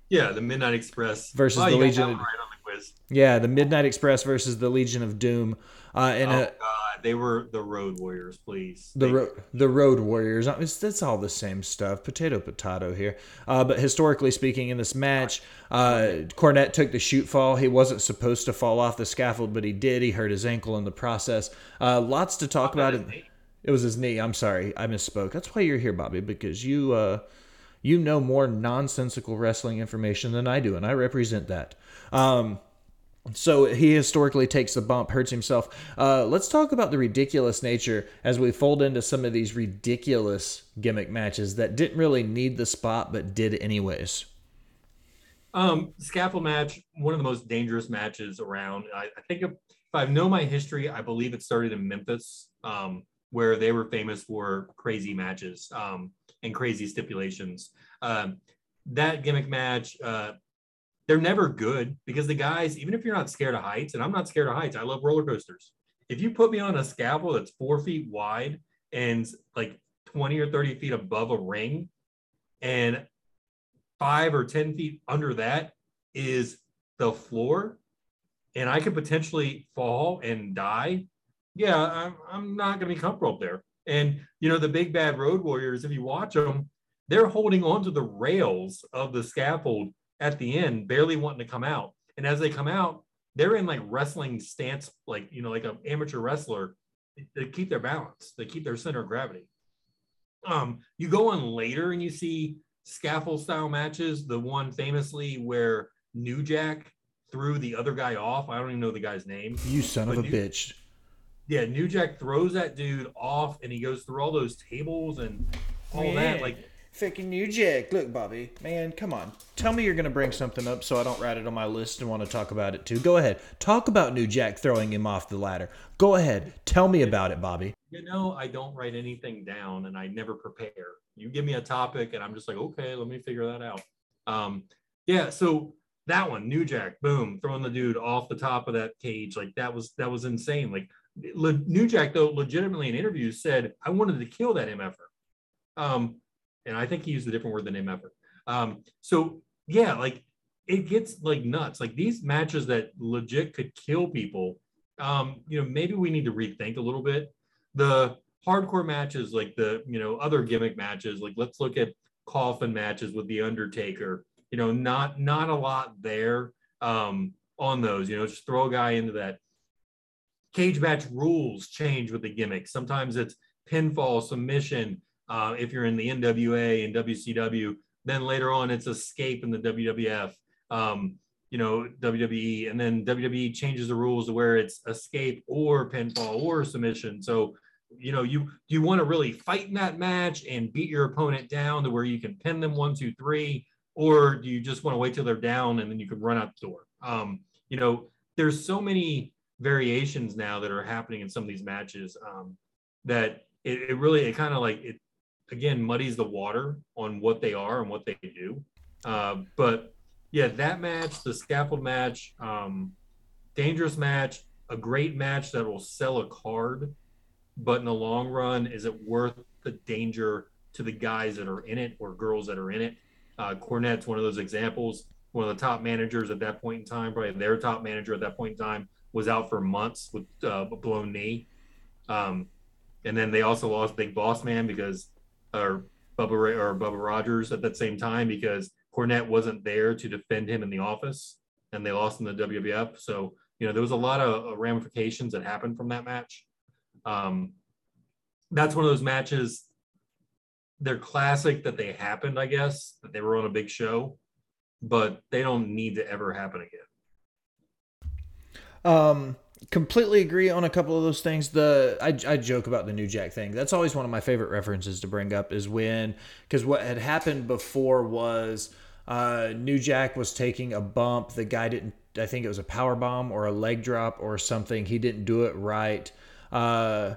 Yeah, the Midnight Express versus oh, the Legion. Of, right the yeah, the Midnight Express versus the Legion of Doom. Uh, and oh, God, they were the Road Warriors, please. The ro- the Road Warriors. It's, it's all the same stuff. Potato, potato here. Uh, but historically speaking, in this match, uh, Cornette took the shoot fall. He wasn't supposed to fall off the scaffold, but he did. He hurt his ankle in the process. Uh, lots to talk about. It was his knee. I'm sorry, I misspoke. That's why you're here, Bobby, because you uh, you know more nonsensical wrestling information than I do, and I represent that. Um, so he historically takes the bump, hurts himself. Uh, let's talk about the ridiculous nature as we fold into some of these ridiculous gimmick matches that didn't really need the spot but did anyways. Um, scaffold match, one of the most dangerous matches around. I, I think if, if I know my history, I believe it started in Memphis. Um, where they were famous for crazy matches um, and crazy stipulations. Um, that gimmick match, uh, they're never good because the guys, even if you're not scared of heights, and I'm not scared of heights, I love roller coasters. If you put me on a scaffold that's four feet wide and like 20 or 30 feet above a ring, and five or 10 feet under that is the floor, and I could potentially fall and die yeah, I'm, I'm not going to be comfortable up there. And, you know, the big bad road warriors, if you watch them, they're holding onto the rails of the scaffold at the end, barely wanting to come out. And as they come out, they're in like wrestling stance, like, you know, like an amateur wrestler. They keep their balance, they keep their center of gravity. Um, you go on later and you see scaffold style matches, the one famously where New Jack threw the other guy off. I don't even know the guy's name. You son of a New, bitch yeah, New Jack throws that dude off, and he goes through all those tables and all Man. that. Like Freaking New Jack. Look, Bobby, man, come on. Tell me you're going to bring something up so I don't write it on my list and want to talk about it too. Go ahead. Talk about New Jack throwing him off the ladder. Go ahead. Tell me about it, Bobby. You know, I don't write anything down and I never prepare. You give me a topic and I'm just like, okay, let me figure that out. Um, yeah, so that one, New Jack, boom, throwing the dude off the top of that cage. Like that was that was insane. Like Le, New Jack, though, legitimately in interviews said, I wanted to kill that MFer. Um, and I think he used a different word than MFer. Um, so yeah, like it gets like nuts. Like these matches that legit could kill people. Um, you know, maybe we need to rethink a little bit. The hardcore matches, like the you know other gimmick matches, like let's look at coffin matches with the Undertaker. You know, not not a lot there um, on those. You know, just throw a guy into that. Cage match rules change with the gimmick. Sometimes it's pinfall, submission. Uh, if you're in the NWA and WCW, then later on it's escape in the WWF. Um, you know, WWE, and then WWE changes the rules to where it's escape or pinfall or submission. So, you know, you do you want to really fight in that match and beat your opponent down to where you can pin them one, two, three, or do you just want to wait till they're down and then you can run out the door? Um, you know, there's so many variations now that are happening in some of these matches um, that it, it really it kind of like it again muddies the water on what they are and what they do. Uh, but yeah, that match, the scaffold match, um, dangerous match, a great match that will sell a card, but in the long run, is it worth the danger to the guys that are in it or girls that are in it? Uh, Cornette's one of those examples. One of the top managers at that point in time, probably their top manager at that point in time, was out for months with uh, a blown knee. Um, and then they also lost Big Boss Man because, or Bubba Ray, or Bubba Rogers at that same time because Cornette wasn't there to defend him in the office, and they lost in the WWF. So you know there was a lot of ramifications that happened from that match. Um, that's one of those matches. They're classic that they happened, I guess, that they were on a big show, but they don't need to ever happen again. Um, completely agree on a couple of those things. The I, I joke about the New Jack thing. That's always one of my favorite references to bring up is when because what had happened before was uh, New Jack was taking a bump. The guy didn't. I think it was a power bomb or a leg drop or something. He didn't do it right. Uh,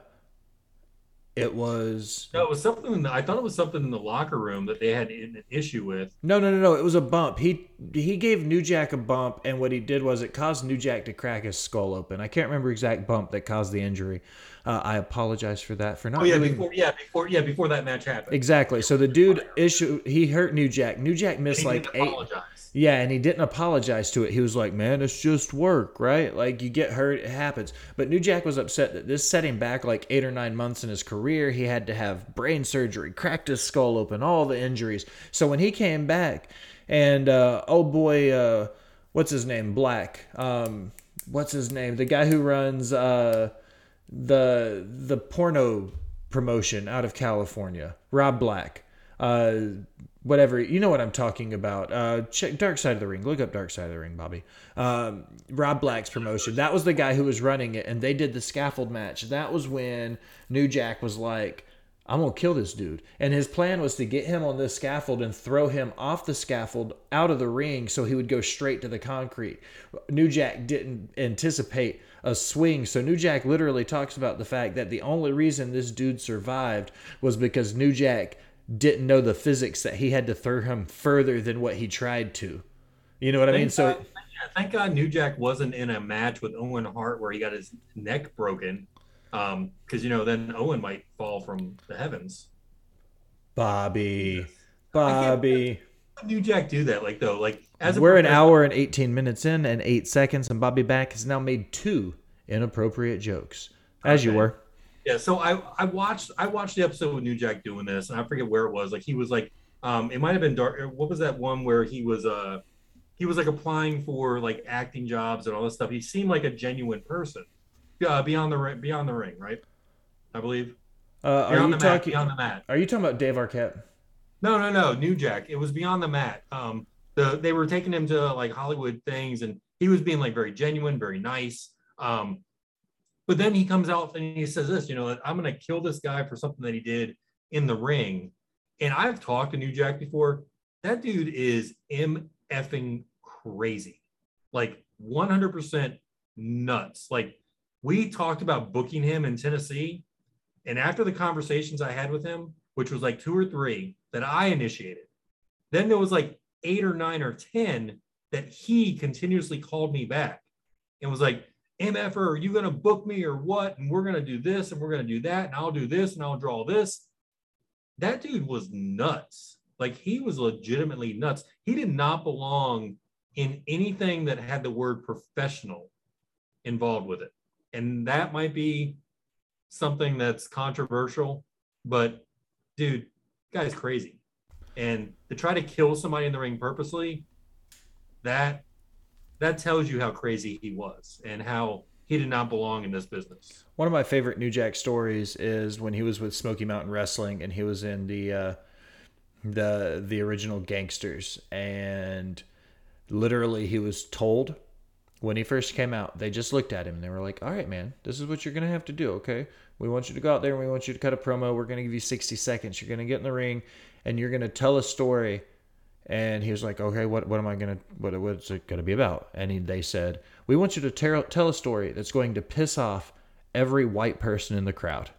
it was no, it was something. I thought it was something in the locker room that they had an issue with. No, no, no, no. It was a bump. He he gave New Jack a bump, and what he did was it caused New Jack to crack his skull open. I can't remember exact bump that caused the injury. Uh, I apologize for that for not. Oh yeah, doing... before yeah before yeah before that match happened. Exactly. So the dude issue he hurt New Jack. New Jack missed like eight. Apologize. Yeah, and he didn't apologize to it. He was like, "Man, it's just work, right? Like you get hurt, it happens." But New Jack was upset that this set him back like eight or nine months in his career. He had to have brain surgery, cracked his skull open, all the injuries. So when he came back, and uh, oh boy, uh, what's his name? Black. Um, what's his name? The guy who runs uh, the the porno promotion out of California, Rob Black. Uh, whatever you know what I'm talking about. Uh, check Dark Side of the Ring. Look up Dark Side of the Ring, Bobby. Um, Rob Black's promotion. That was the guy who was running it, and they did the scaffold match. That was when New Jack was like, "I'm gonna kill this dude," and his plan was to get him on this scaffold and throw him off the scaffold out of the ring, so he would go straight to the concrete. New Jack didn't anticipate a swing. So New Jack literally talks about the fact that the only reason this dude survived was because New Jack didn't know the physics that he had to throw him further than what he tried to. You know what thank I mean? So thank God New Jack wasn't in a match with Owen Hart where he got his neck broken. Um, because you know, then Owen might fall from the heavens. Bobby. Bobby. New Jack do that? Like though, like as we're an hour and 18 minutes in and eight seconds, and Bobby Mack has now made two inappropriate jokes. As okay. you were. Yeah, so I I watched I watched the episode with New Jack doing this, and I forget where it was. Like he was like, um, it might have been dark. What was that one where he was uh he was like applying for like acting jobs and all this stuff. He seemed like a genuine person. Uh, beyond the ring, beyond the ring, right? I believe. Uh, are you talking mat, beyond the mat? Are you talking about Dave Arquette? No, no, no. New Jack. It was beyond the mat. Um, the they were taking him to like Hollywood things, and he was being like very genuine, very nice. Um, but then he comes out and he says this, you know, I'm going to kill this guy for something that he did in the ring. And I've talked to New Jack before. That dude is m effing crazy, like 100% nuts. Like we talked about booking him in Tennessee, and after the conversations I had with him, which was like two or three that I initiated, then there was like eight or nine or ten that he continuously called me back and was like, MF, are you going to book me or what? And we're going to do this and we're going to do that. And I'll do this and I'll draw this. That dude was nuts. Like he was legitimately nuts. He did not belong in anything that had the word professional involved with it. And that might be something that's controversial, but dude, guy's crazy. And to try to kill somebody in the ring purposely, that that tells you how crazy he was and how he did not belong in this business. One of my favorite New Jack stories is when he was with Smoky Mountain Wrestling and he was in the uh, the the original Gangstas. And literally he was told when he first came out they just looked at him and they were like all right man this is what you're gonna have to do okay? We want you to go out there and we want you to cut a promo. We're gonna give you 60 seconds. You're gonna get in the ring and you're gonna tell a story and he was like, okay, what, what am I going to, what, what's it going to be about? And he, they said, we want you to tell, tell a story that's going to piss off every white person in the crowd.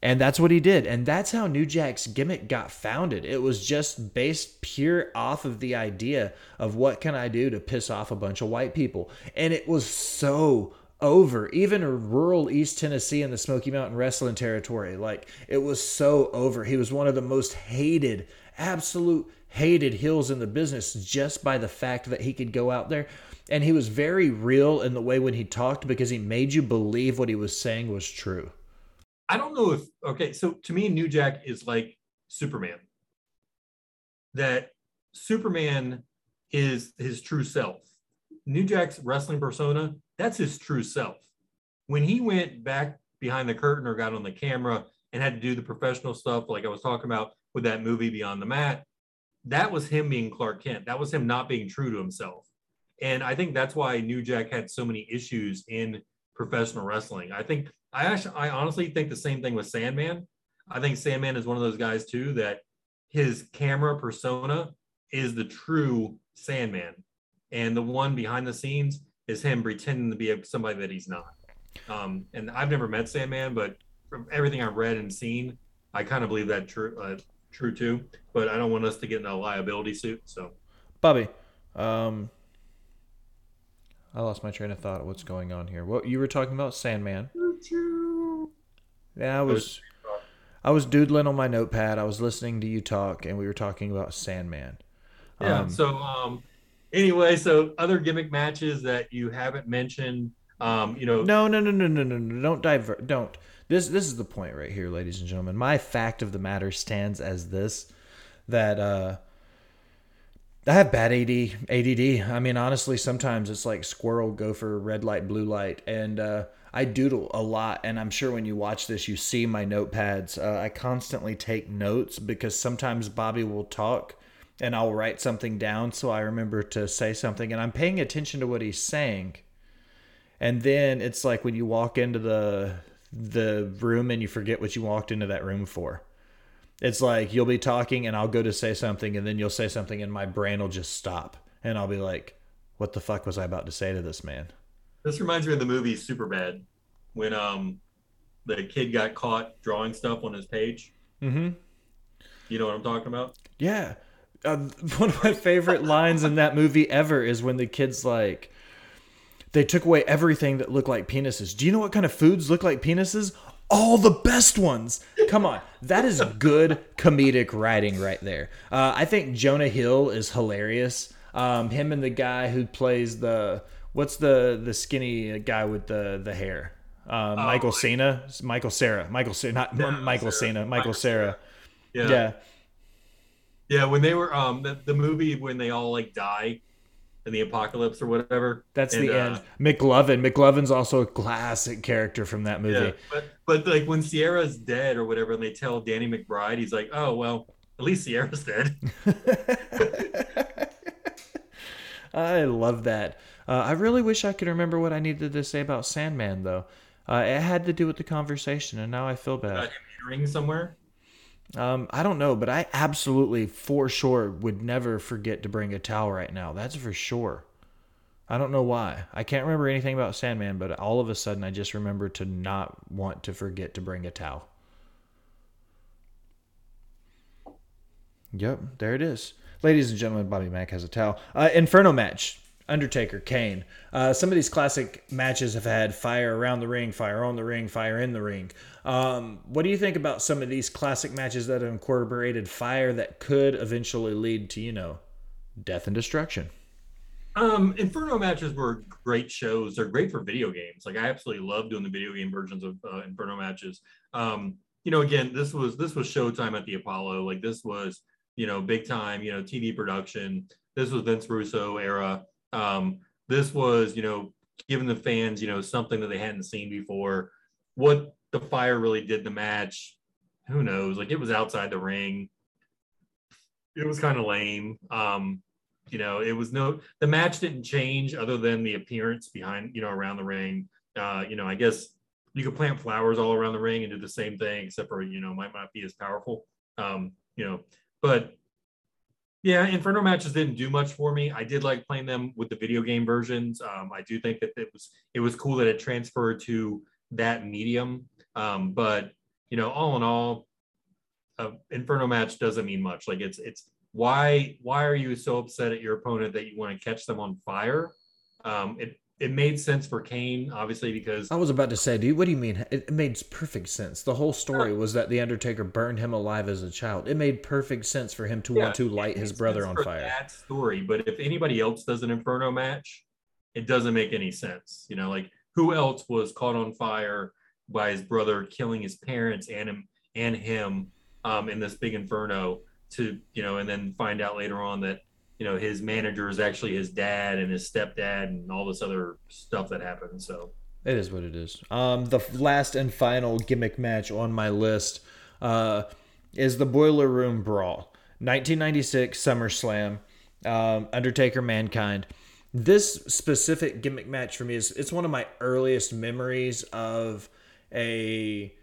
And that's what he did. And that's how New Jack's gimmick got founded. It was just based pure off of the idea of what can I do to piss off a bunch of white people. And it was so over. Even rural East Tennessee in the Smoky Mountain Wrestling territory, like it was so over. He was one of the most hated, absolute hated Hills in the business just by the fact that he could go out there. And he was very real in the way when he talked because he made you believe what he was saying was true. I don't know if, okay, so to me, New Jack is like Superman. That Superman is his true self. New Jack's wrestling persona, that's his true self. When he went back behind the curtain or got on the camera and had to do the professional stuff, like I was talking about with that movie Beyond the Mat, that was him being Clark Kent. That was him not being true to himself. And I think that's why New Jack had so many issues in professional wrestling. I think I actually I honestly think the same thing with Sandman. I think Sandman is one of those guys too that his camera persona is the true Sandman. And the one behind the scenes is him pretending to be somebody that he's not. Um, and I've never met Sandman, but from everything I've read and seen, I kind of believe that true uh, true too. But I don't want us to get in a liability suit. So, Bobby, um, I lost my train of thought. What's going on here? What you were talking about, Sandman? Yeah, I was. I was doodling on my notepad. I was listening to you talk, and we were talking about Sandman. Yeah. Um, so, um, anyway, so other gimmick matches that you haven't mentioned, um, you know. No, no, no, no, no, no, no. Don't divert. Don't. This this is the point right here, ladies and gentlemen. My fact of the matter stands as this: that uh, I have bad AD, ADD. I mean, honestly, sometimes it's like squirrel, gopher, red light, blue light, and uh, I doodle a lot. And I'm sure when you watch this, you see my notepads. Uh, I constantly take notes because sometimes Bobby will talk and I'll write something down so I remember to say something, and I'm paying attention to what he's saying. And then it's like when you walk into the the room and you forget what you walked into that room for. It's like you'll be talking and I'll go to say something and then you'll say something and my brain will just stop and I'll be like, what the fuck was I about to say to this man? This reminds me of the movie Superbad when um the kid got caught drawing stuff on his page. Mm-hmm. You know what I'm talking about? Yeah. Uh, one of my favorite lines in that movie ever is when the kid's like, they took away everything that looked like penises. Do you know what kind of foods look like penises? All the best ones. Come on, that is good comedic writing right there. Uh, I think Jonah Hill is hilarious. Um, him and the guy who plays the what's the the skinny guy with the the hair. Uh, oh, Michael Cena, Michael Cera, Michael Cera, not yeah, Michael Cera, Cena, Michael, Michael Cera. Yeah. yeah, yeah. When they were um the, the movie when they all like die in the apocalypse or whatever. That's and, the uh, end. McLovin. McLovin's also a classic character from that movie. Yeah, but but like when Cera's dead or whatever, and they tell Danny McBride, he's like, oh well, at least Cera's dead. I love that. Uh, I really wish I could remember what I needed to say about Sandman, though. Uh, it had to do with the conversation, and now I feel bad. hearing somewhere. Um, I don't know, but I absolutely for sure would never forget to bring a towel right now. That's for sure. I don't know why. I can't remember anything about Sandman, but all of a sudden I just remember to not want to forget to bring a towel. Yep, there it is. Ladies and gentlemen, Bobby Mack has a towel. Uh, Inferno match. Undertaker, Kane. Uh, some of these classic matches have had fire around the ring, fire on the ring, fire in the ring. Um, what do you think about some of these classic matches that have incorporated fire that could eventually lead to, you know, death and destruction? Um, Inferno matches were great shows. They're great for video games. Like I absolutely love doing the video game versions of uh, Inferno matches. Um, you know, again, this was this was Showtime at the Apollo. Like this was, you know, big time. You know, TV production. This was Vince Russo era. Um, this was, you know, giving the fans, you know, something that they hadn't seen before. What the fire really did the match, who knows? Like it was outside the ring. It was kind of lame. Um, you know, it was no the match didn't change other than the appearance behind, you know, around the ring. Uh, you know, I guess you could plant flowers all around the ring and do the same thing, except for you know, might not be as powerful. Um, you know, but yeah, Inferno matches didn't do much for me. I did like playing them with the video game versions. Um, I do think that it was it was cool that it transferred to that medium. Um, but you know, all in all, uh, Inferno match doesn't mean much. Like it's it's why why are you so upset at your opponent that you want to catch them on fire? Um, it it made sense for Kane, obviously, because I was about to say, dude, what do you mean? It made perfect sense. The whole story was that the Undertaker burned him alive as a child. It made perfect sense for him to Yeah, want to light his brother on fire. That story, but if anybody else does an Inferno match, it doesn't make any sense. You know, like who else was caught on fire by his brother killing his parents and him and him um, in this big Inferno to you know, and then find out later on that you know his manager is actually his dad and his stepdad and all this other stuff that happened. So It is what it is. Um, the last and final gimmick match on my list uh, is the Boiler Room Brawl, 1996 SummerSlam, um, Undertaker Mankind. This specific gimmick match for me is it's one of my earliest memories of a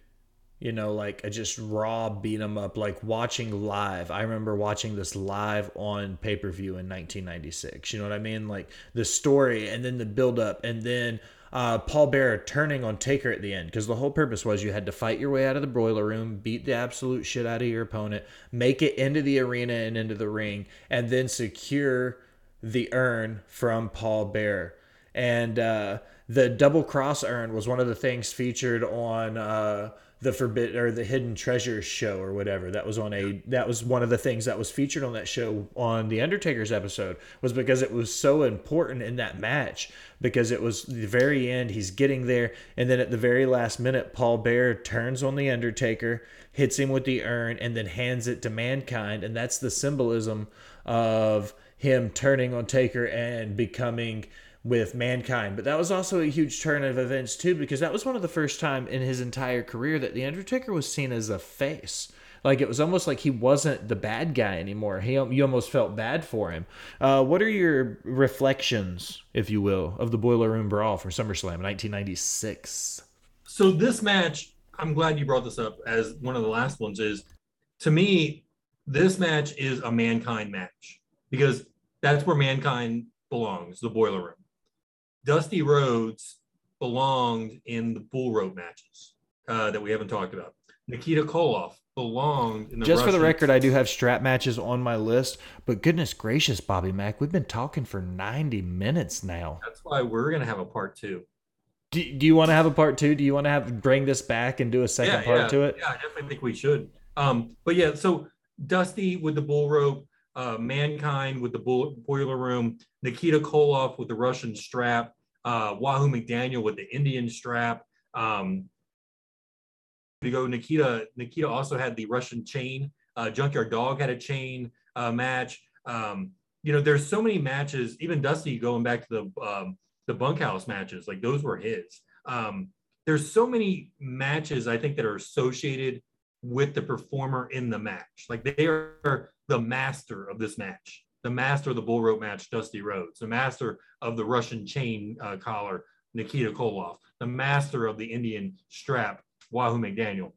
you know, like a just raw beat beat 'em up, like watching live. I remember watching this live on pay per view in 1996. You know what I mean? Like the story and then the build up and then uh, Paul Bearer turning on Taker at the end because the whole purpose was you had to fight your way out of the broiler room, beat the absolute shit out of your opponent, make it into the arena and into the ring, and then secure the urn from Paul Bearer. And uh, the double cross urn was one of the things featured on uh, the forbid or the hidden treasures show or whatever. That was on a that was one of the things that was featured on that show on the undertaker's episode was because it was so important in that match because it was the very end he's getting there and then at the very last minute paul bear turns on the undertaker hits him with the urn and then hands it to mankind and that's the symbolism of him turning on taker and becoming with mankind but that was also a huge turn of events too because that was one of the first time in his entire career that the undertaker was seen as a face like it was almost like he wasn't the bad guy anymore he you almost felt bad for him uh, what are your reflections if you will of the boiler room brawl from SummerSlam 1996 so this match, I'm glad you brought this up as one of the last ones. Is to me, this match is a mankind match because that's where mankind belongs, the boiler room. Dusty Rhodes belonged in the bull rope matches uh, that we haven't talked about. Nikita Koloff belonged in the just for the record i do have strap matches on my list but goodness gracious bobby mack we've been talking for 90 minutes now That's why we're gonna have a part two. do, do you want to have a part two do you want to have bring this back and do a second part yeah, to it Yeah, I definitely think we should. Um, but yeah, so Dusty with the bull rope, uh, Mankind with the boiler room, Nikita Koloff with the Russian strap, uh, Wahoo McDaniel with the Indian strap. Um, we go Nikita. Nikita also had the Russian chain. Uh, Junkyard Dog had a chain uh, match. Um, you know, there's so many matches. Even Dusty going back to the um, the bunkhouse matches, like those were his. Um, there's so many matches I think that are associated with the performer in the match. Like they are the master of this match, the master of the bull rope match, Dusty Rhodes, the master of the Russian chain uh, collar, Nikita Koloff, the master of the Indian strap, Wahoo McDaniel.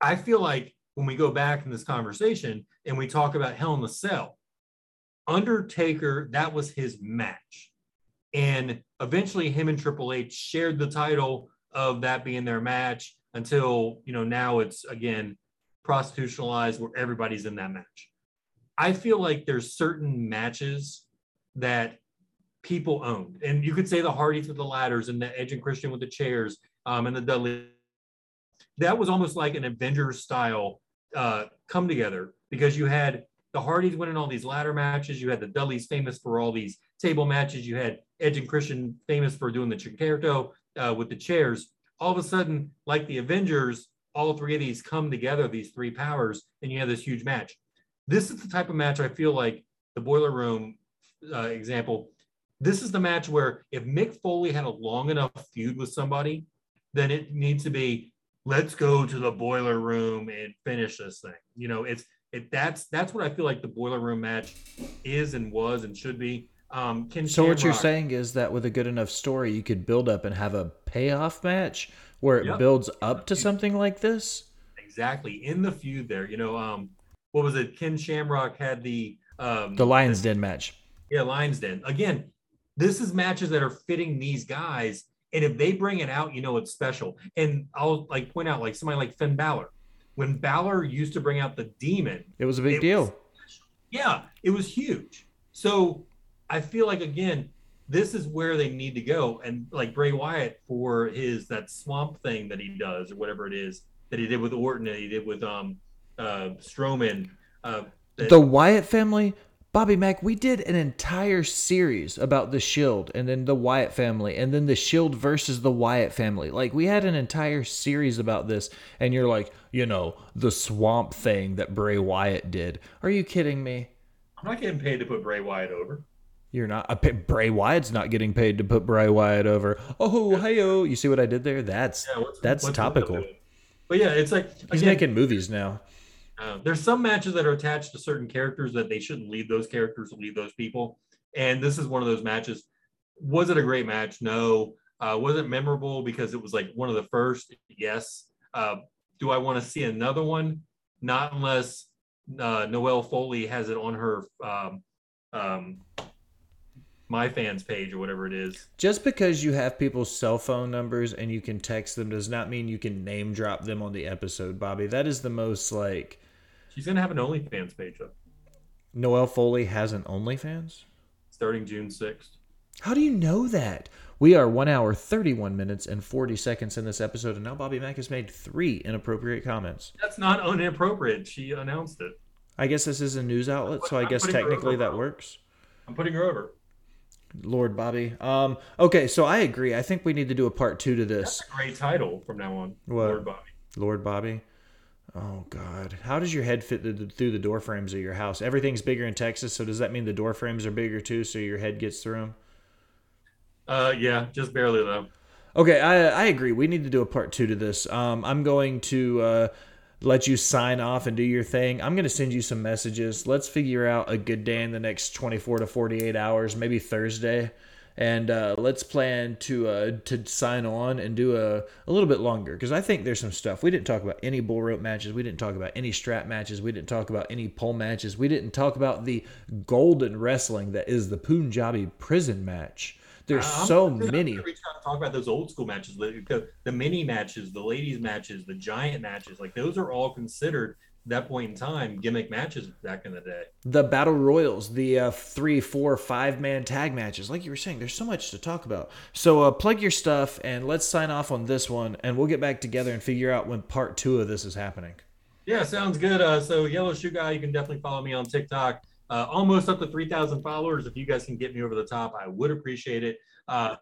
I feel like when we go back in this conversation and we talk about Hell in the Cell, Undertaker, that was his match. And eventually him and Triple H shared the title of that being their match until, you know, now it's again prostitutionalized where everybody's in that match. I feel like there's certain matches that people owned. And you could say the Hardys with the ladders and the Edge and Christian with the chairs um, and the Dudley. That was almost like an Avengers style uh, come together because you had the Hardys winning all these ladder matches. You had the Dudleys famous for all these table matches. You had Edge and Christian famous for doing the Chicarito uh, with the chairs. All of a sudden, like the Avengers, all three of these come together, these three powers, and you have this huge match. This is the type of match I feel like the Boiler Room uh, example. This is the match where if Mick Foley had a long enough feud with somebody, then it needs to be let's go to the boiler room and finish this thing. You know, it's it that's that's what I feel like the boiler room match is and was and should be. Um, Ken So what you're saying is that with a good enough story, you could build up and have a payoff match where it Yep. builds up to something like this. exactly in the feud there. You know, um, what was it? Ken Shamrock had the um The Lions Den match. Yeah, Lions Den. Again, this is matches that are fitting these guys. And if they bring it out, you know it's special. And I'll like point out like somebody like Finn Balor. When Balor used to bring out the demon, It was a big deal. was- yeah, it was huge. So I feel like again, this is where they need to go. And like Bray Wyatt for his that swamp thing that he does or whatever it is that he did with Orton and he did with um uh Strowman. Uh that- the Wyatt family, Bobby Mack, we did an entire series about the Shield and then the Wyatt family and then the Shield versus the Wyatt family. Like we had an entire series about this and you're like, you know, the swamp thing that Bray Wyatt did. Are you kidding me? I'm not getting paid to put Bray Wyatt over. You're not. Uh, Bray Wyatt's not getting paid to put Bray Wyatt over. Oh, heyo! You see what I did there? That's Yeah, what's- that's what's topical. But yeah, it's like He's again, making movies now. Uh, there's some matches that are attached to certain characters that they shouldn't leave those characters, leave those people. And this is one of those matches. Was it a great match? No. Uh, was it memorable because it was like one of the first? Yes. Uh, do I want to see another one? Not unless uh, Noelle Foley has it on her um, um, my fans page or whatever it is. Just because you have people's cell phone numbers and you can text them does not mean you can name drop them on the episode, Bobby. That is the most like She's gonna have an OnlyFans page though, Noelle Foley has an OnlyFans. starting June sixth. How do you know that? We are one hour, 31 minutes, and 40 seconds in this episode, and now Bobby Mack has made three inappropriate comments. That's not inappropriate. She announced it. I guess this is a news outlet, so I guess technically that works. I'm putting her over. Lord Bobby. Um, okay, so I agree. I think we need to do a part two to this. That's a great title from now on. What? Lord Bobby. Lord Bobby. Oh God, how does your head fit th- th- through the door frames of your house? Everything's bigger in Texas, so does that mean the door frames are bigger too, so your head gets through them? Uh, yeah, just barely though. Okay, I I agree. We need to do a part two to this. Um, I'm going to uh, let you sign off and do your thing. I'm going to send you some messages. Let's figure out a good day in the next 24 to 48 hours, maybe Thursday, and uh, let's plan to uh, to sign on and do a, a little bit longer because I think there's some stuff we didn't talk about any bull rope matches. We didn't talk about any strap matches. We didn't talk about any pole matches. We didn't talk about the golden wrestling that is the Punjabi prison match. There's I'm so gonna- many. out and talk about those old school matches, the, the, the mini matches, the ladies matches, the giant matches. Like those are all considered that point in time gimmick matches back in the day. the battle royals, the uh, three, four, five man tag matches. Like you were saying, there's so much to talk about. So uh, plug your stuff and let's sign off on this one, and we'll get back together and figure out when part two of this is happening. Yeah, sounds good. Uh, so Yellow Shoe Guy, you can definitely follow me on TikTok. Uh, almost up to 3,000 followers. If you guys can get me over the top, I would appreciate it. Uh,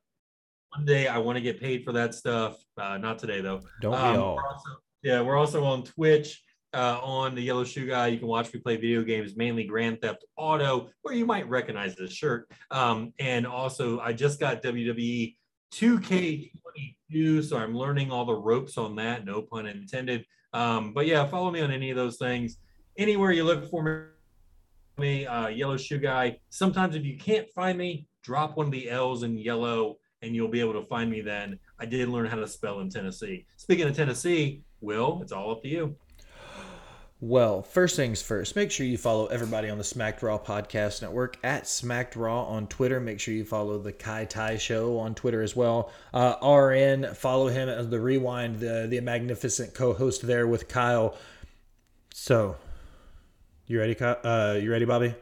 one day I want to get paid for that stuff. Uh, not today though. Don't Um, we all? we're also- yeah, we're also on Twitch. Uh, on the Yellow Shoe Guy, you can watch me play video games, mainly Grand Theft Auto, where you might recognize this shirt. Um, and also, I just got WWE 2K22, so I'm learning all the ropes on that. No pun intended. Um, but yeah, follow me on any of those things. Anywhere you look for me, uh, Yellow Shoe Guy. Sometimes if you can't find me, drop one of the L's in yellow, and you'll be able to find me. Then I did learn how to spell in Tennessee. Speaking of Tennessee, Will, it's all up to you. Well, first things first, make sure you follow everybody on the Smacked Raw Podcast Network at Smacked Raw on Twitter. Make sure you follow the Kai Tai Show on Twitter as well. Uh, RN, follow him as the Rewind, the, the magnificent co host there with Kyle. So, you ready, uh, you ready, Bobby?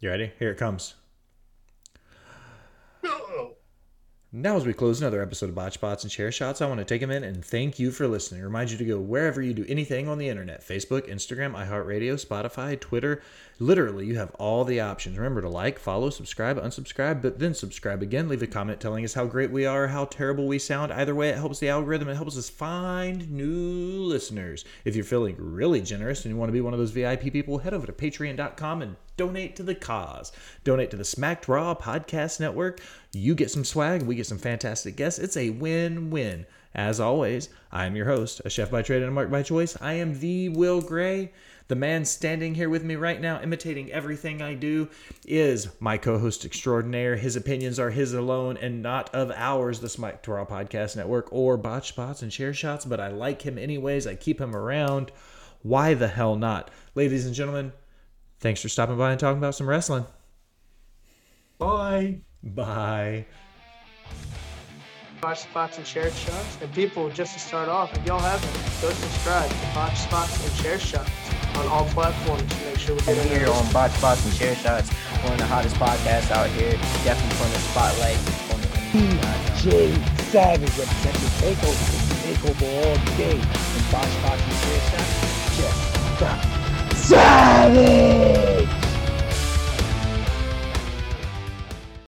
You ready? Here it comes. Now, as we close another episode of Botched Spots and Chair Shots, I want to take a minute and thank you for listening. Remind you to go wherever you do anything on the internet Facebook, Instagram, iHeartRadio, Spotify, Twitter. Literally, you have all the options. Remember to like, follow, subscribe, unsubscribe, but then subscribe again. Leave a comment telling us how great we are, how terrible we sound. Either way, it helps the algorithm. It helps us find new listeners. If you're feeling really generous and you want to be one of those VIP people, head over to patreon.com and donate to the cause. Donate to the Smacked Raw Podcast Network. You get some swag, we get some fantastic guests. It's a win win. As always, I am your host, a chef by trade and a mark by choice. I am the Will Gray. The man standing here with me right now, imitating everything I do, is my co host extraordinaire. His opinions are his alone and not of ours, the Smacked Raw Podcast Network or Botched Spots and Chair Shots, but I like him anyways. I keep him around. Why the hell not? Ladies and gentlemen, Thanks for stopping by and talking about some wrestling. Bye. Bye. Botched Spots and Chair Shots. And people, just to start off, if y'all haven't, go subscribe to Botched Spots and Chair Shots on all platforms to make sure we get And in here on Botched Spots and Chair Shots, one of the hottest podcasts out here. Definitely putting the spotlight on the DJ Savage representing Takeover. Takeover all day. And Botched Spots and Chair Shots. Check. Savage!